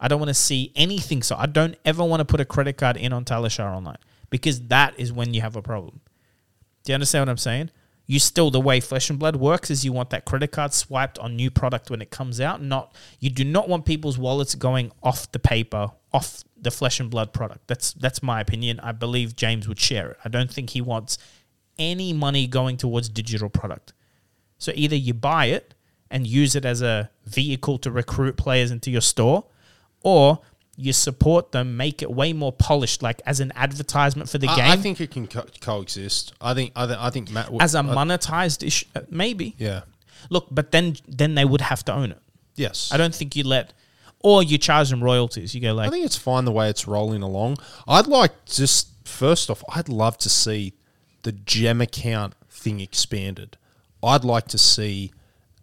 I don't want to see anything. So I don't ever want to put a credit card in on Talishar online because that is when you have a problem. Do you understand what I'm saying? You still the way Flesh and Blood works is you want that credit card swiped on new product when it comes out. Not you do not want people's wallets going off the paper, off the Flesh and Blood product. That's that's my opinion. I believe James would share it. I don't think he wants any money going towards digital product. So either you buy it and use it as a vehicle to recruit players into your store, or you support them, make it way more polished, like as an advertisement for the I, game, I think it can co- coexist. I think. I, th- I think Matt. w- as a monetized issue. uh, Maybe yeah. look, but then then they would have to own it. Yes. I don't think you let, or you charge them royalties. You go like. I think it's fine the way it's rolling along. I'd like just first off, I'd love to see the gem account thing expanded. I'd like to see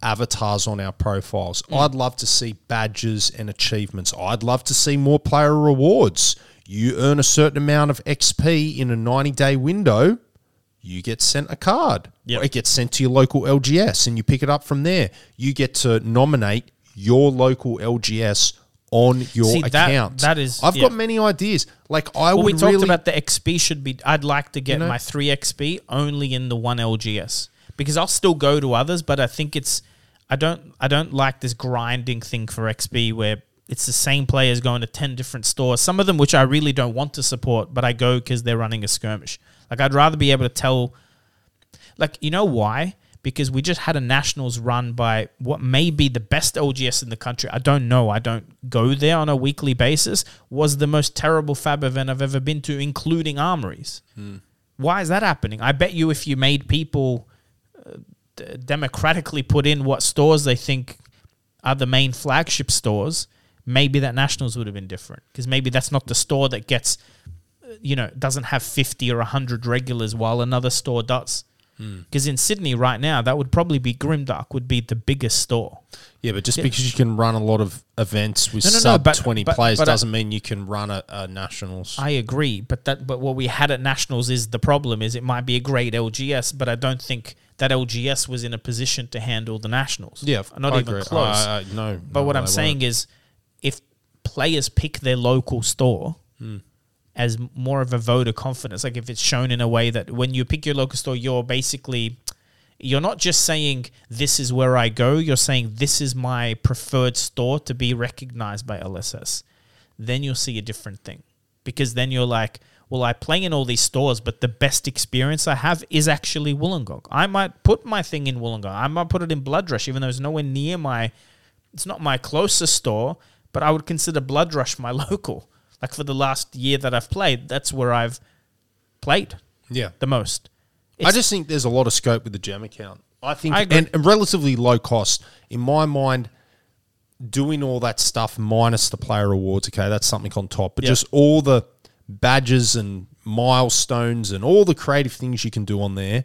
avatars on our profiles. Mm. I'd love to see badges and achievements. I'd love to see more player rewards. You earn a certain amount of XP in a 90 day window, you get sent a card. Yep. It gets sent to your local LGS and you pick it up from there. You get to nominate your local LGS on your See, that- account. that is- I've yeah. got many ideas. Like I well, would we talked really about the XP should be. I'd like to get You know? my three XP only in the one LGS because I'll still go to others, but I think it's. I don't. I don't like this grinding thing for XP where it's the same players going to ten different stores. Some of them which I really don't want to support, but I go because they're running a skirmish. Like I'd rather be able to tell. Like you know why? Because we just had a nationals run by what may be the best LGS in the country. I don't know. I don't go there on a weekly basis. Was the most terrible fab event I've ever been to, including armories. Hmm. Why is that happening? I bet you if you made people democratically put in what stores they think are the main flagship stores, maybe that nationals would have been different. Because maybe that's not the store that gets, you know, doesn't have 50 or 100 regulars while another store does. Because in Sydney right now, that would probably be Grimdark would be the biggest store. Yeah, but just because you can run a lot of events with No, no, no, sub but- twenty but- players but I- doesn't mean you can run a, a nationals. I agree, but that but what we had at nationals is the problem is it might be a great LGS, but I don't think that LGS was in a position to handle the nationals. yeah, not I even agree. close. I- I- no, But no, what I'm saying is, if players pick their local store Hmm. As more of a vote of confidence, like if it's shown in a way that when you pick your local store, you're basically you're not just saying this is where I go. You're saying this is my preferred store to be recognized by LSS. Then you'll see a different thing because then you're like, well, I play in all these stores, but the best experience I have is actually Wollongong. I might put my thing in Wollongong. I might put it in Bloodrush, even though it's nowhere near my it's not my closest store, but I would consider Bloodrush my (laughs) local. Like for the last year that I've played, that's where I've played yeah. the most. I just think there's a lot of scope with the gem account. I think I and, and relatively low cost in my mind. Doing all that stuff minus the player rewards, okay, that's something on top. But Yeah. just all the badges and milestones and all the creative things you can do on there,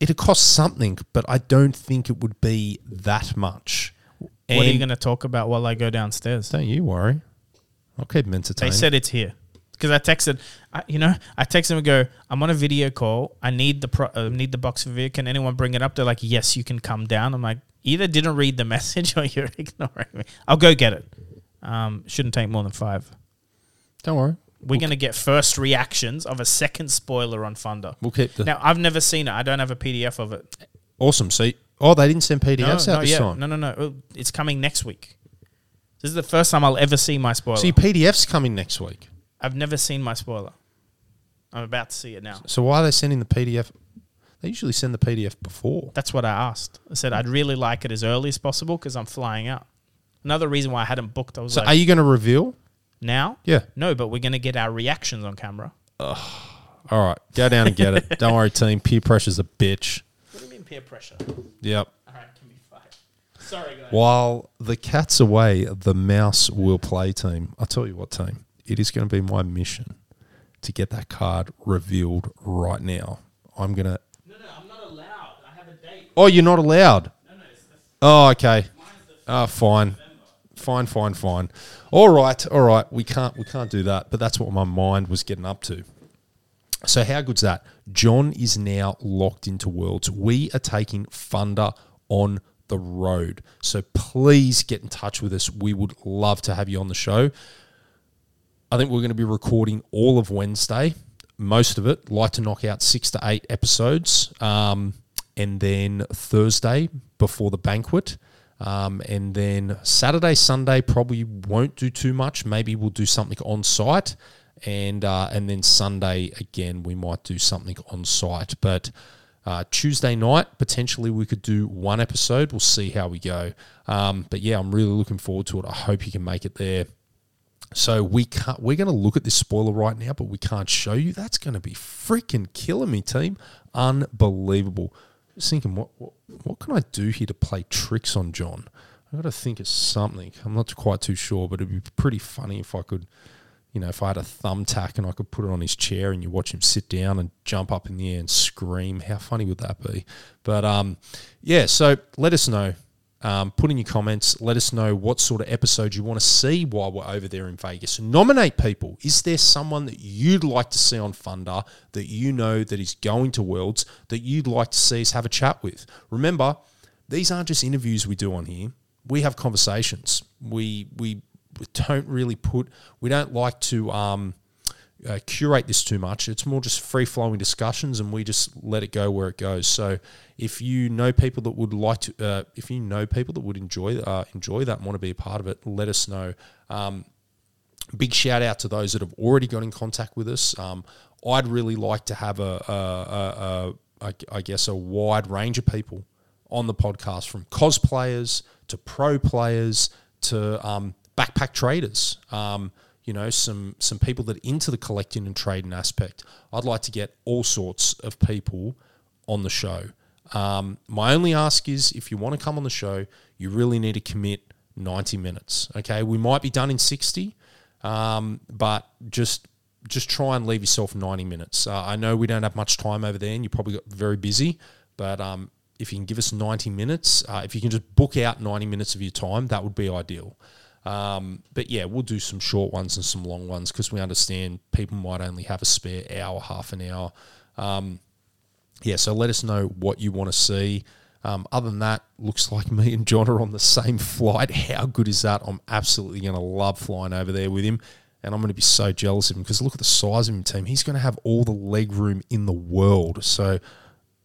it'd cost something. But I don't think it would be that much. what are you going to talk about while I go downstairs? Don't you worry. Them entertained. They said it's here because I texted, I, you know, I texted them and go, I'm on a video call. I need the pro, uh, need the box of video. Can anyone bring it up? They're like, yes, you can come down. I'm like, either didn't read the (laughs) message or you're (laughs) ignoring me. I'll go get it. Um, shouldn't take more than five. don't worry. We're going to get first reactions of a second spoiler on Thunder. We'll keep the Now, I've never seen it. I don't have a PDF of it. awesome. See, oh, they didn't send No, PDFs out not this yet. time. No, no, no. It's coming next week. This is the first time I'll ever see my spoiler. See, PDFs coming next week. I've never seen my spoiler. I'm about to see it now. So why are they sending the PDF? They usually send the PDF before. That's what I asked. I said I'd really like it as early as possible because I'm flying out. Another reason why I hadn't booked, I was So like, are you going to reveal? now? Yeah. No, but we're going to get our reactions on camera. All right, go down and get it. Don't worry, team. Peer pressure's a bitch. What do you mean peer pressure? Yep. All right, give me five. Sorry, guys. While the cat's away, the mouse will play. Team, I'll tell you what, team. It is going to be my mission to get that card revealed right now. I'm gonna. No, no, I'm not allowed. I have a date. Oh, you're not allowed. No, no, it's the Oh, okay. Oh, fine. Fine, fine, fine. All right, all right. We can't we can't do that, but that's what my mind was getting up to. So how good's that? John is now locked into worlds. We are taking Thunder on the road. So please get in touch with us. We would love to have you on the show. I think we're going to be recording all of Wednesday, most of it. Like to knock out six to eight episodes, um, and then Thursday before the banquet. Um, and then Saturday, Sunday probably won't do too much. Maybe we'll do something on site, and uh, and then Sunday again we might do something on site. But uh, Tuesday night potentially we could do one episode. We'll see how we go. Um, but yeah, I'm really looking forward to it. I hope you can make it there. So we can't. We're going to look at this spoiler right now, but we can't show you. That's going to be freaking killing me, team. Unbelievable. Just thinking, what, what what can I do here to play tricks on John? I've got to think of something. I'm not quite too sure, but it'd be pretty funny if I could, you know, if I had a thumbtack and I could put it on his chair and you watch him sit down and jump up in the air and scream. How funny would that be? But um, yeah. So let us know. Um, put in your comments. Let us know what sort of episodes you want to see while we're over there in Vegas. Nominate people. Is there someone that you'd like to see on Funder that you know that is going to Worlds that you'd like to see us have a chat with? Remember, these aren't just interviews we do on here. We have conversations. We we, we don't really put. We don't like to. Um, uh, curate this too much. It's more just free flowing discussions, and we just let it go where it goes. So, if you know people that would like to, uh, if you know people that would enjoy uh, enjoy that and want to be a part of it, let us know. Um, big shout out to those that have already got in contact with us. Um, I'd really like to have a, a, a, a, I guess, a wide range of people on the podcast, from cosplayers to pro players to um, backpack traders. Um, you know, some some people that are into the collecting and trading aspect. I'd like to get all sorts of people on the show. Um, my only ask is if you want to come on the show, you really need to commit 90 minutes. Okay, we might be done in 60, um, but just just try and leave yourself 90 minutes. Uh, I know we don't have much time over there, and you probably got very busy, but um, if you can give us 90 minutes, uh, if you can just book out 90 minutes of your time, that would be ideal. Um, but yeah, we'll do some short ones and some long ones because we understand people might only have a spare hour, half an hour. Um, yeah, so let us know what you want to see. Um, other than that, looks like me and John are on the same (laughs) flight. How good is that? I'm absolutely going to love flying over there with him. And I'm going to be so jealous of him because look at the size of him, team. He's going to have all the leg room in the world. So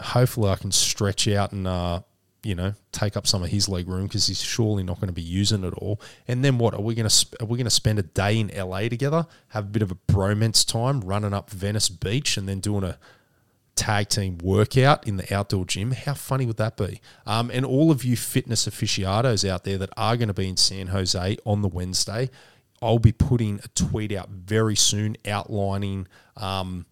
hopefully I can stretch out and uh, you know, take up some of his leg room because he's surely not going to be using it all. And then what are we going to are we going to spend a day in LA together, have a bit of a bromance time, running up Venice Beach, and then doing a tag team workout in the outdoor gym? How funny would that be? Um, and all of you fitness aficionados out there that are going to be in San Jose on the Wednesday, I'll be putting a tweet out very soon outlining. Um,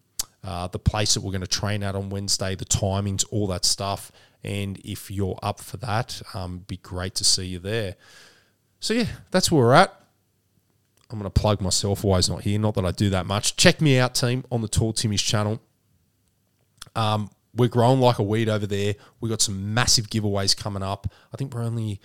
uh, the place that we're going to train at on Wednesday, the timings, all that stuff. And if you're up for that, um, be great to see you there. So yeah, that's where we're at. I'm going to plug myself while he's not here. Not that I do that much. Check me out, team, on the Tall Timmy's channel. Um, we're growing like a weed over there. We got some massive giveaways coming up. I think we're only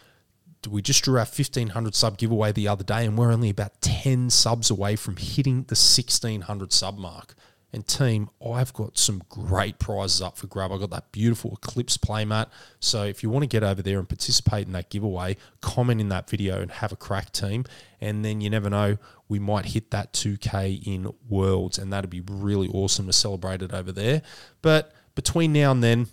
we just drew our 1500 sub giveaway the other day and we're only about 10 subs away from hitting the 1600 sub mark and team, I've got some great prizes up for grab. I've got that beautiful Eclipse playmat. So if you want to get over there and participate in that giveaway, comment in that video and have a crack, team. And then you never know, we might hit that 2K in Worlds, and that'd be really awesome to celebrate it over there. But between now and then,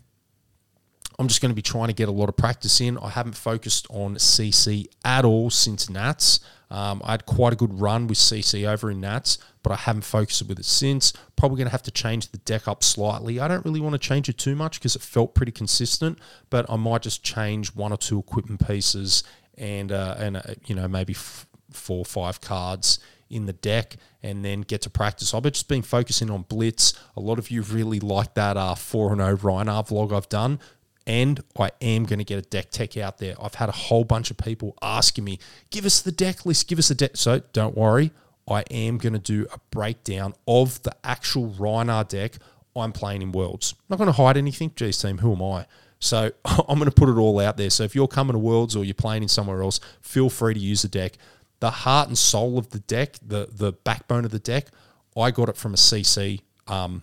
I'm just going to be trying to get a lot of practice in. I haven't focused on CC at all since Nats. Um, I had quite a good run with CC over in Nats, but I haven't focused with it since. Probably going to have to change the deck up slightly. I don't really want to change it too much because it felt pretty consistent, but I might just change one or two equipment pieces and uh, and uh, you know maybe f- four or five cards in the deck and then get to practice. I've just been focusing on blitz. A lot of you really like that uh, 4 0 Rhinar vlog I've done and I am going to get a deck tech out there. I've had a whole bunch of people asking me, give us the deck list, give us the deck. So don't worry, I am going to do a breakdown of the actual Rhinar deck I'm playing in Worlds. I'm not going to hide anything. Geez, team, who am I? So (laughs) I'm going to put it all out there. So if you're coming to Worlds or you're playing in somewhere else, feel free to use the deck. The heart and soul of the deck, the the backbone of the deck, I got it from a CC um,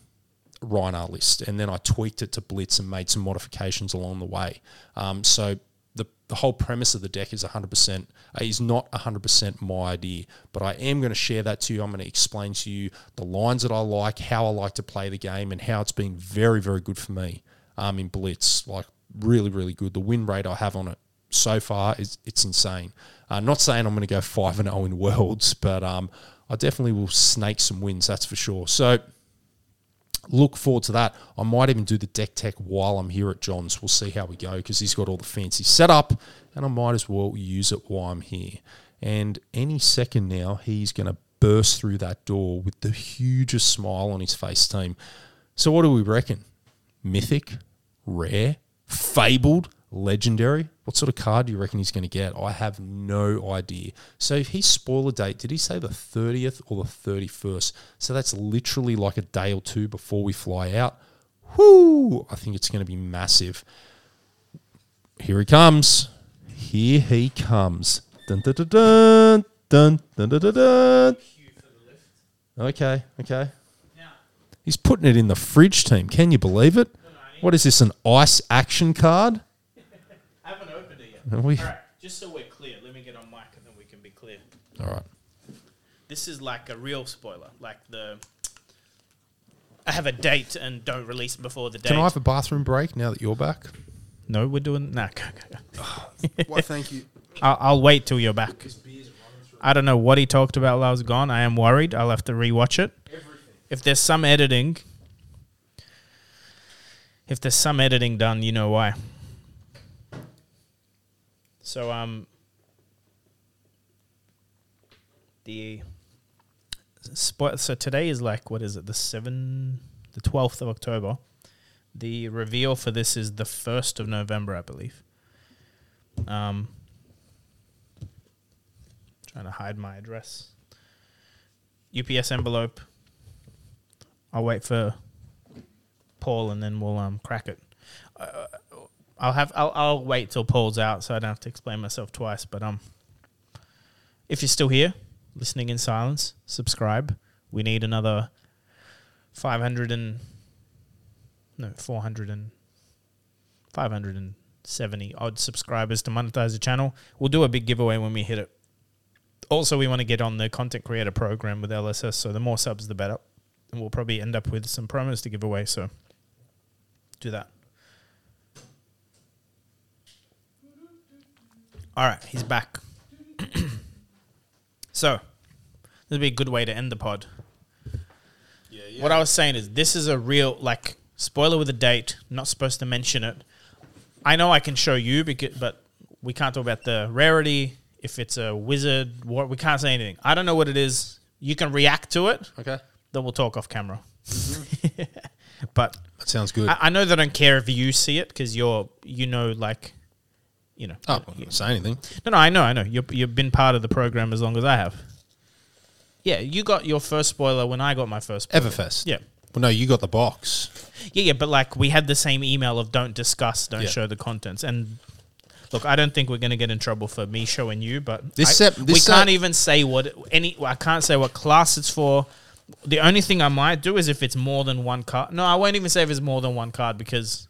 Rhinar list, and then I tweaked it to Blitz and made some modifications along the way. Um, so the, the whole premise of the deck is 100% uh, is not 100% my idea, but I am going to share that to you. I'm going to explain to you the lines that I like, how I like to play the game, and how it's been very, very good for me um, in Blitz. Like really, really good. The win rate I have on it so far is it's insane. Uh, not saying I'm going to go five and zero in Worlds, (laughs) but um, I definitely will snake some wins. That's for sure. So look forward to that. I might even do the deck tech while I'm here at John's. We'll see how we go because he's got all the fancy setup, and I might as well use it while I'm here. And any second now, he's going to burst through that door with the hugest smile on his face, team. So, what do we reckon? Mythic, rare, fabled, legendary. What sort of card do you reckon he's going to get? I have no idea. So if his spoiler date, did he say the 30th or the 31st? So that's literally like a day or two before we fly out. Whoo! I think it's going to be massive. Here he comes. Here he comes. Dun dun dun dun dun dun dun dun. dun. Okay, okay. He's putting it in the fridge team. Can you believe it? What is this? An ice action card? I haven't opened it yet. Are we- All right, just so we're clear, let me get on mic and then we can be clear. All right. This is like a real spoiler, like the. I have a date and don't release before the date. Can I have a bathroom break now that you're back? no, we're doing nah. go, go, go. Why, thank you. (laughs) I'll, I'll wait till you're back. I don't know what he talked about while I was gone. I am worried. I'll have to rewatch it. If there's some editing, if there's some editing done, you know why. So um, the spo- so today is like what is it? The seven, the twelfth of October. The reveal for this is the first of November, I believe. Um, trying to hide my address. UPS envelope. I'll wait for Paul and then we'll um crack it. Uh, I'll have I'll I'll wait till Paul's out so I don't have to explain myself twice. But um, if you're still here, listening in silence, subscribe. We need another five hundred and no four hundred and five hundred and seventy odd subscribers to monetize the channel. We'll do a big giveaway when we hit it. Also, we want to get on the content creator program with LSS, so the more subs, the better. And we'll probably end up with some promos to give away, so do that. All right, he's back. (clears throat) so, this would be a good way to end the pod. What I was saying is, this is a real like spoiler with a date. Not supposed to mention it. I know I can show you, because, but we can't talk about the rarity. If it's a wizard, what we can't say anything. I don't know what it is. You can react to it. Okay. Then we'll talk off camera. Mm-hmm. (laughs) but That sounds good. I, I know they don't care if you see it because you're, you know, like, you know. oh, I'm not say anything. No, no, I know, I know. You've, you've been part of the program as long as I have. Yeah, you got your first spoiler when I got my first spoiler. Everfest. Yeah. Well, no, you got the box. Yeah, yeah, but like we had the same email of don't discuss, don't Yeah. show the contents. And look, I don't think we're going to get in trouble for me showing you, but This I- sep- we this can't sep- even say what any. I can't say what class it's for. The only thing I might do is if it's more than one card. No, I won't even say if it's more than one card because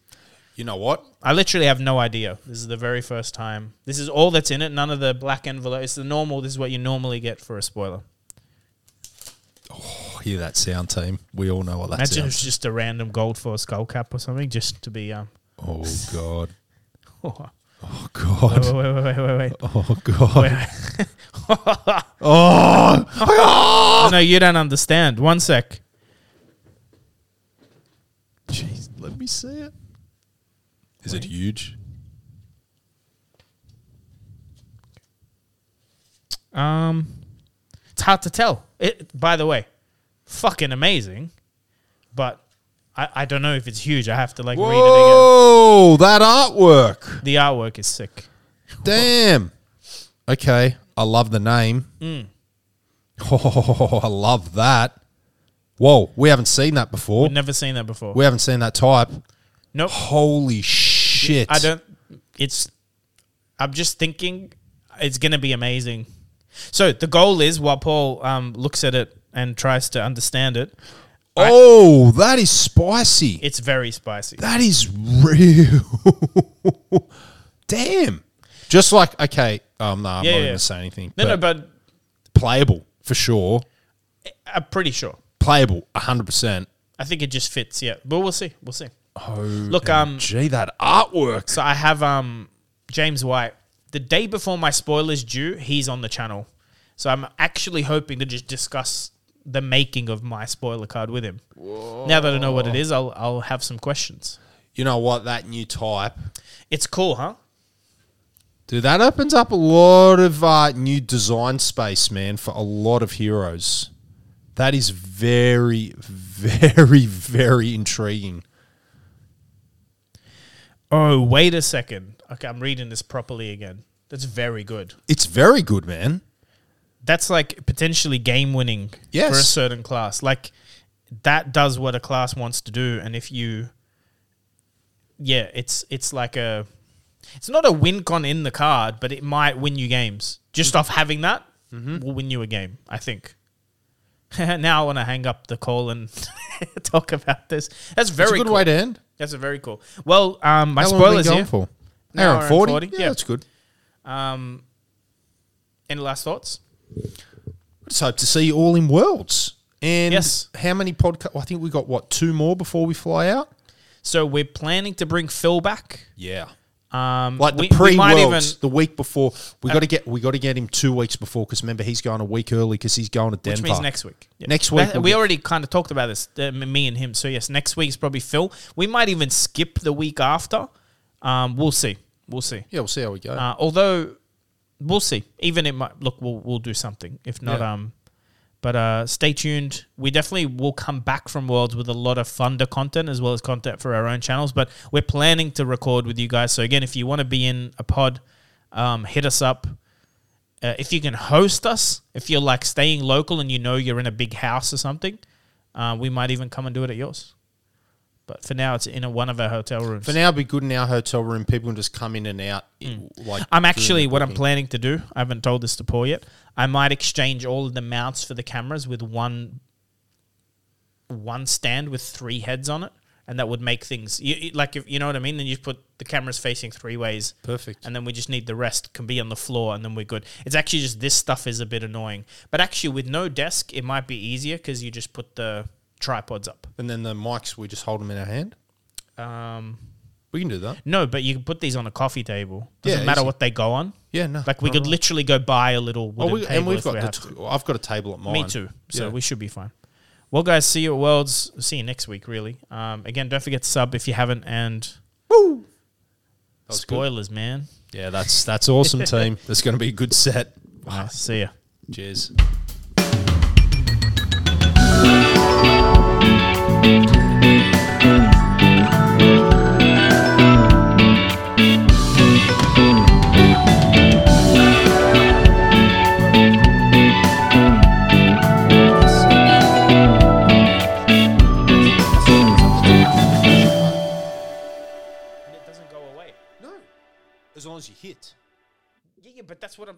You know what? I literally have no idea. This is the very first time. This is all that's in it. None of the black envelope. It's the normal. This is what you normally get for a spoiler. Oh, hear that sound, team. We all know what that Imagine it's just a random gold for a skull cap or something, just to be um. Oh, God. (laughs) Oh, Oh, God. wait, wait, wait, wait, wait. (laughs) Oh, God. (laughs) Oh, Oh, no, you don't understand. One sec. jeez. Let me see it. Is it huge? Um, it's hard to tell. It, by the way, fucking amazing, but I, I don't know if it's huge. I have to like read it again. Whoa, that artwork. The artwork is sick. (laughs) Damn. Okay. I love the name. Mm. Oh, (laughs) I love that. Whoa, we haven't seen that before. We've never seen that before. We haven't seen that type. nope. Holy shit. I don't. It's. I'm just thinking, it's gonna be amazing. So the goal is while Paul um, looks at it and tries to understand it, Oh, that is spicy. it's very spicy. That is real. (laughs) Damn. Just like okay, um, no, I'm Yeah, not yeah. going to say anything. No, but no, but playable for sure. I'm pretty sure. Playable, hundred percent. I think it just fits. Yeah, but we'll see. We'll see. Oh, Look, um, gee, that artwork. So I have um James White. The day before my spoilers due, he's on the channel. So I'm actually hoping to just discuss the making of my spoiler card with him. Now that I know what it is, I'll I'll have some questions. You know what? That new type, It's cool, huh? dude. That opens up a lot of uh, new design space, man, for a lot of heroes. That is very, (laughs) very, very intriguing. Oh, wait a second. Okay, I'm reading this properly again. That's very good. It's very good, man. That's like potentially game winning Yes. for a certain class. Like that does what a class wants to do, and if you, yeah, it's it's like a, it's not a win con in the card, but it might win you games just off having that. Mm-hmm. Will win you a game, I think. (laughs) now I want to hang up the call and (laughs) talk about this. That's very It's a good cool. way to end. That's a very cool. Well, um, my How long have we spoilers been here. going for? An Hour and and 40? 40, Yeah, yeah. that's good. Um, any last thoughts? Just hope to see you all in Worlds. And Yes. how many podcasts? I think we got, what, two more before we fly out? So we're planning to bring Phil back. Yeah. Um, Like the we- pre worlds, even- the week before. We got to get we got to get him two weeks before because remember he's going a week early because he's going to Denver. Which means next week. Yeah. Next week That- we get- already kind of talked about this, uh, me and him. So yes, next week's probably Phil. We might even skip the week after. Um, we'll see. We'll see. Yeah, we'll see how we go. Uh, although we'll see. Even it might look. We'll we'll do something. If not, Yeah. um, but uh, stay tuned. We definitely will come back from Worlds with a lot of Thunder content as well as content for our own channels. But we're planning to record with you guys. So again, if you want to be in a pod, um, hit us up. Uh, if you can host us, if you're like staying local and you know you're in a big house or something, uh, we might even come and do it at yours. But for now, it's in a, one of our hotel rooms. For now, it'd be good in our hotel room. People can just come in and out. in- Like I'm actually what I'm planning to do. I haven't told this to Paul yet. I might exchange all of the mounts for the cameras with one one stand with three heads on it, and that would make things you, you- like if you know what I mean. Then you put the cameras facing three ways, Perfect. and then we just need the rest can be on the floor, and then we're good. It's actually just this stuff is a bit annoying, but actually with no desk, it might be easier because you just put the tripods up. And then the mics, we just hold them in our hand. Um, We can do that. no, but you can put these on a coffee table. Doesn't Yeah, matter easy. what they go on. Yeah, no. Like we could literally go buy a little Oh, wooden we, table and we've if got we the. have to. T- I've got a table at mine. Me too. So Yeah. we should be fine. Well, guys, see you at Worlds. See you next week. Really. Um, again, don't forget to sub if you haven't. And Woo! That was good. spoilers, man. Yeah, that's that's awesome, (laughs) team. That's going to be a good set. Nice. See ya. Cheers. Doesn't go away. No, as long as you hit. Yeah, yeah, but that's what I'm.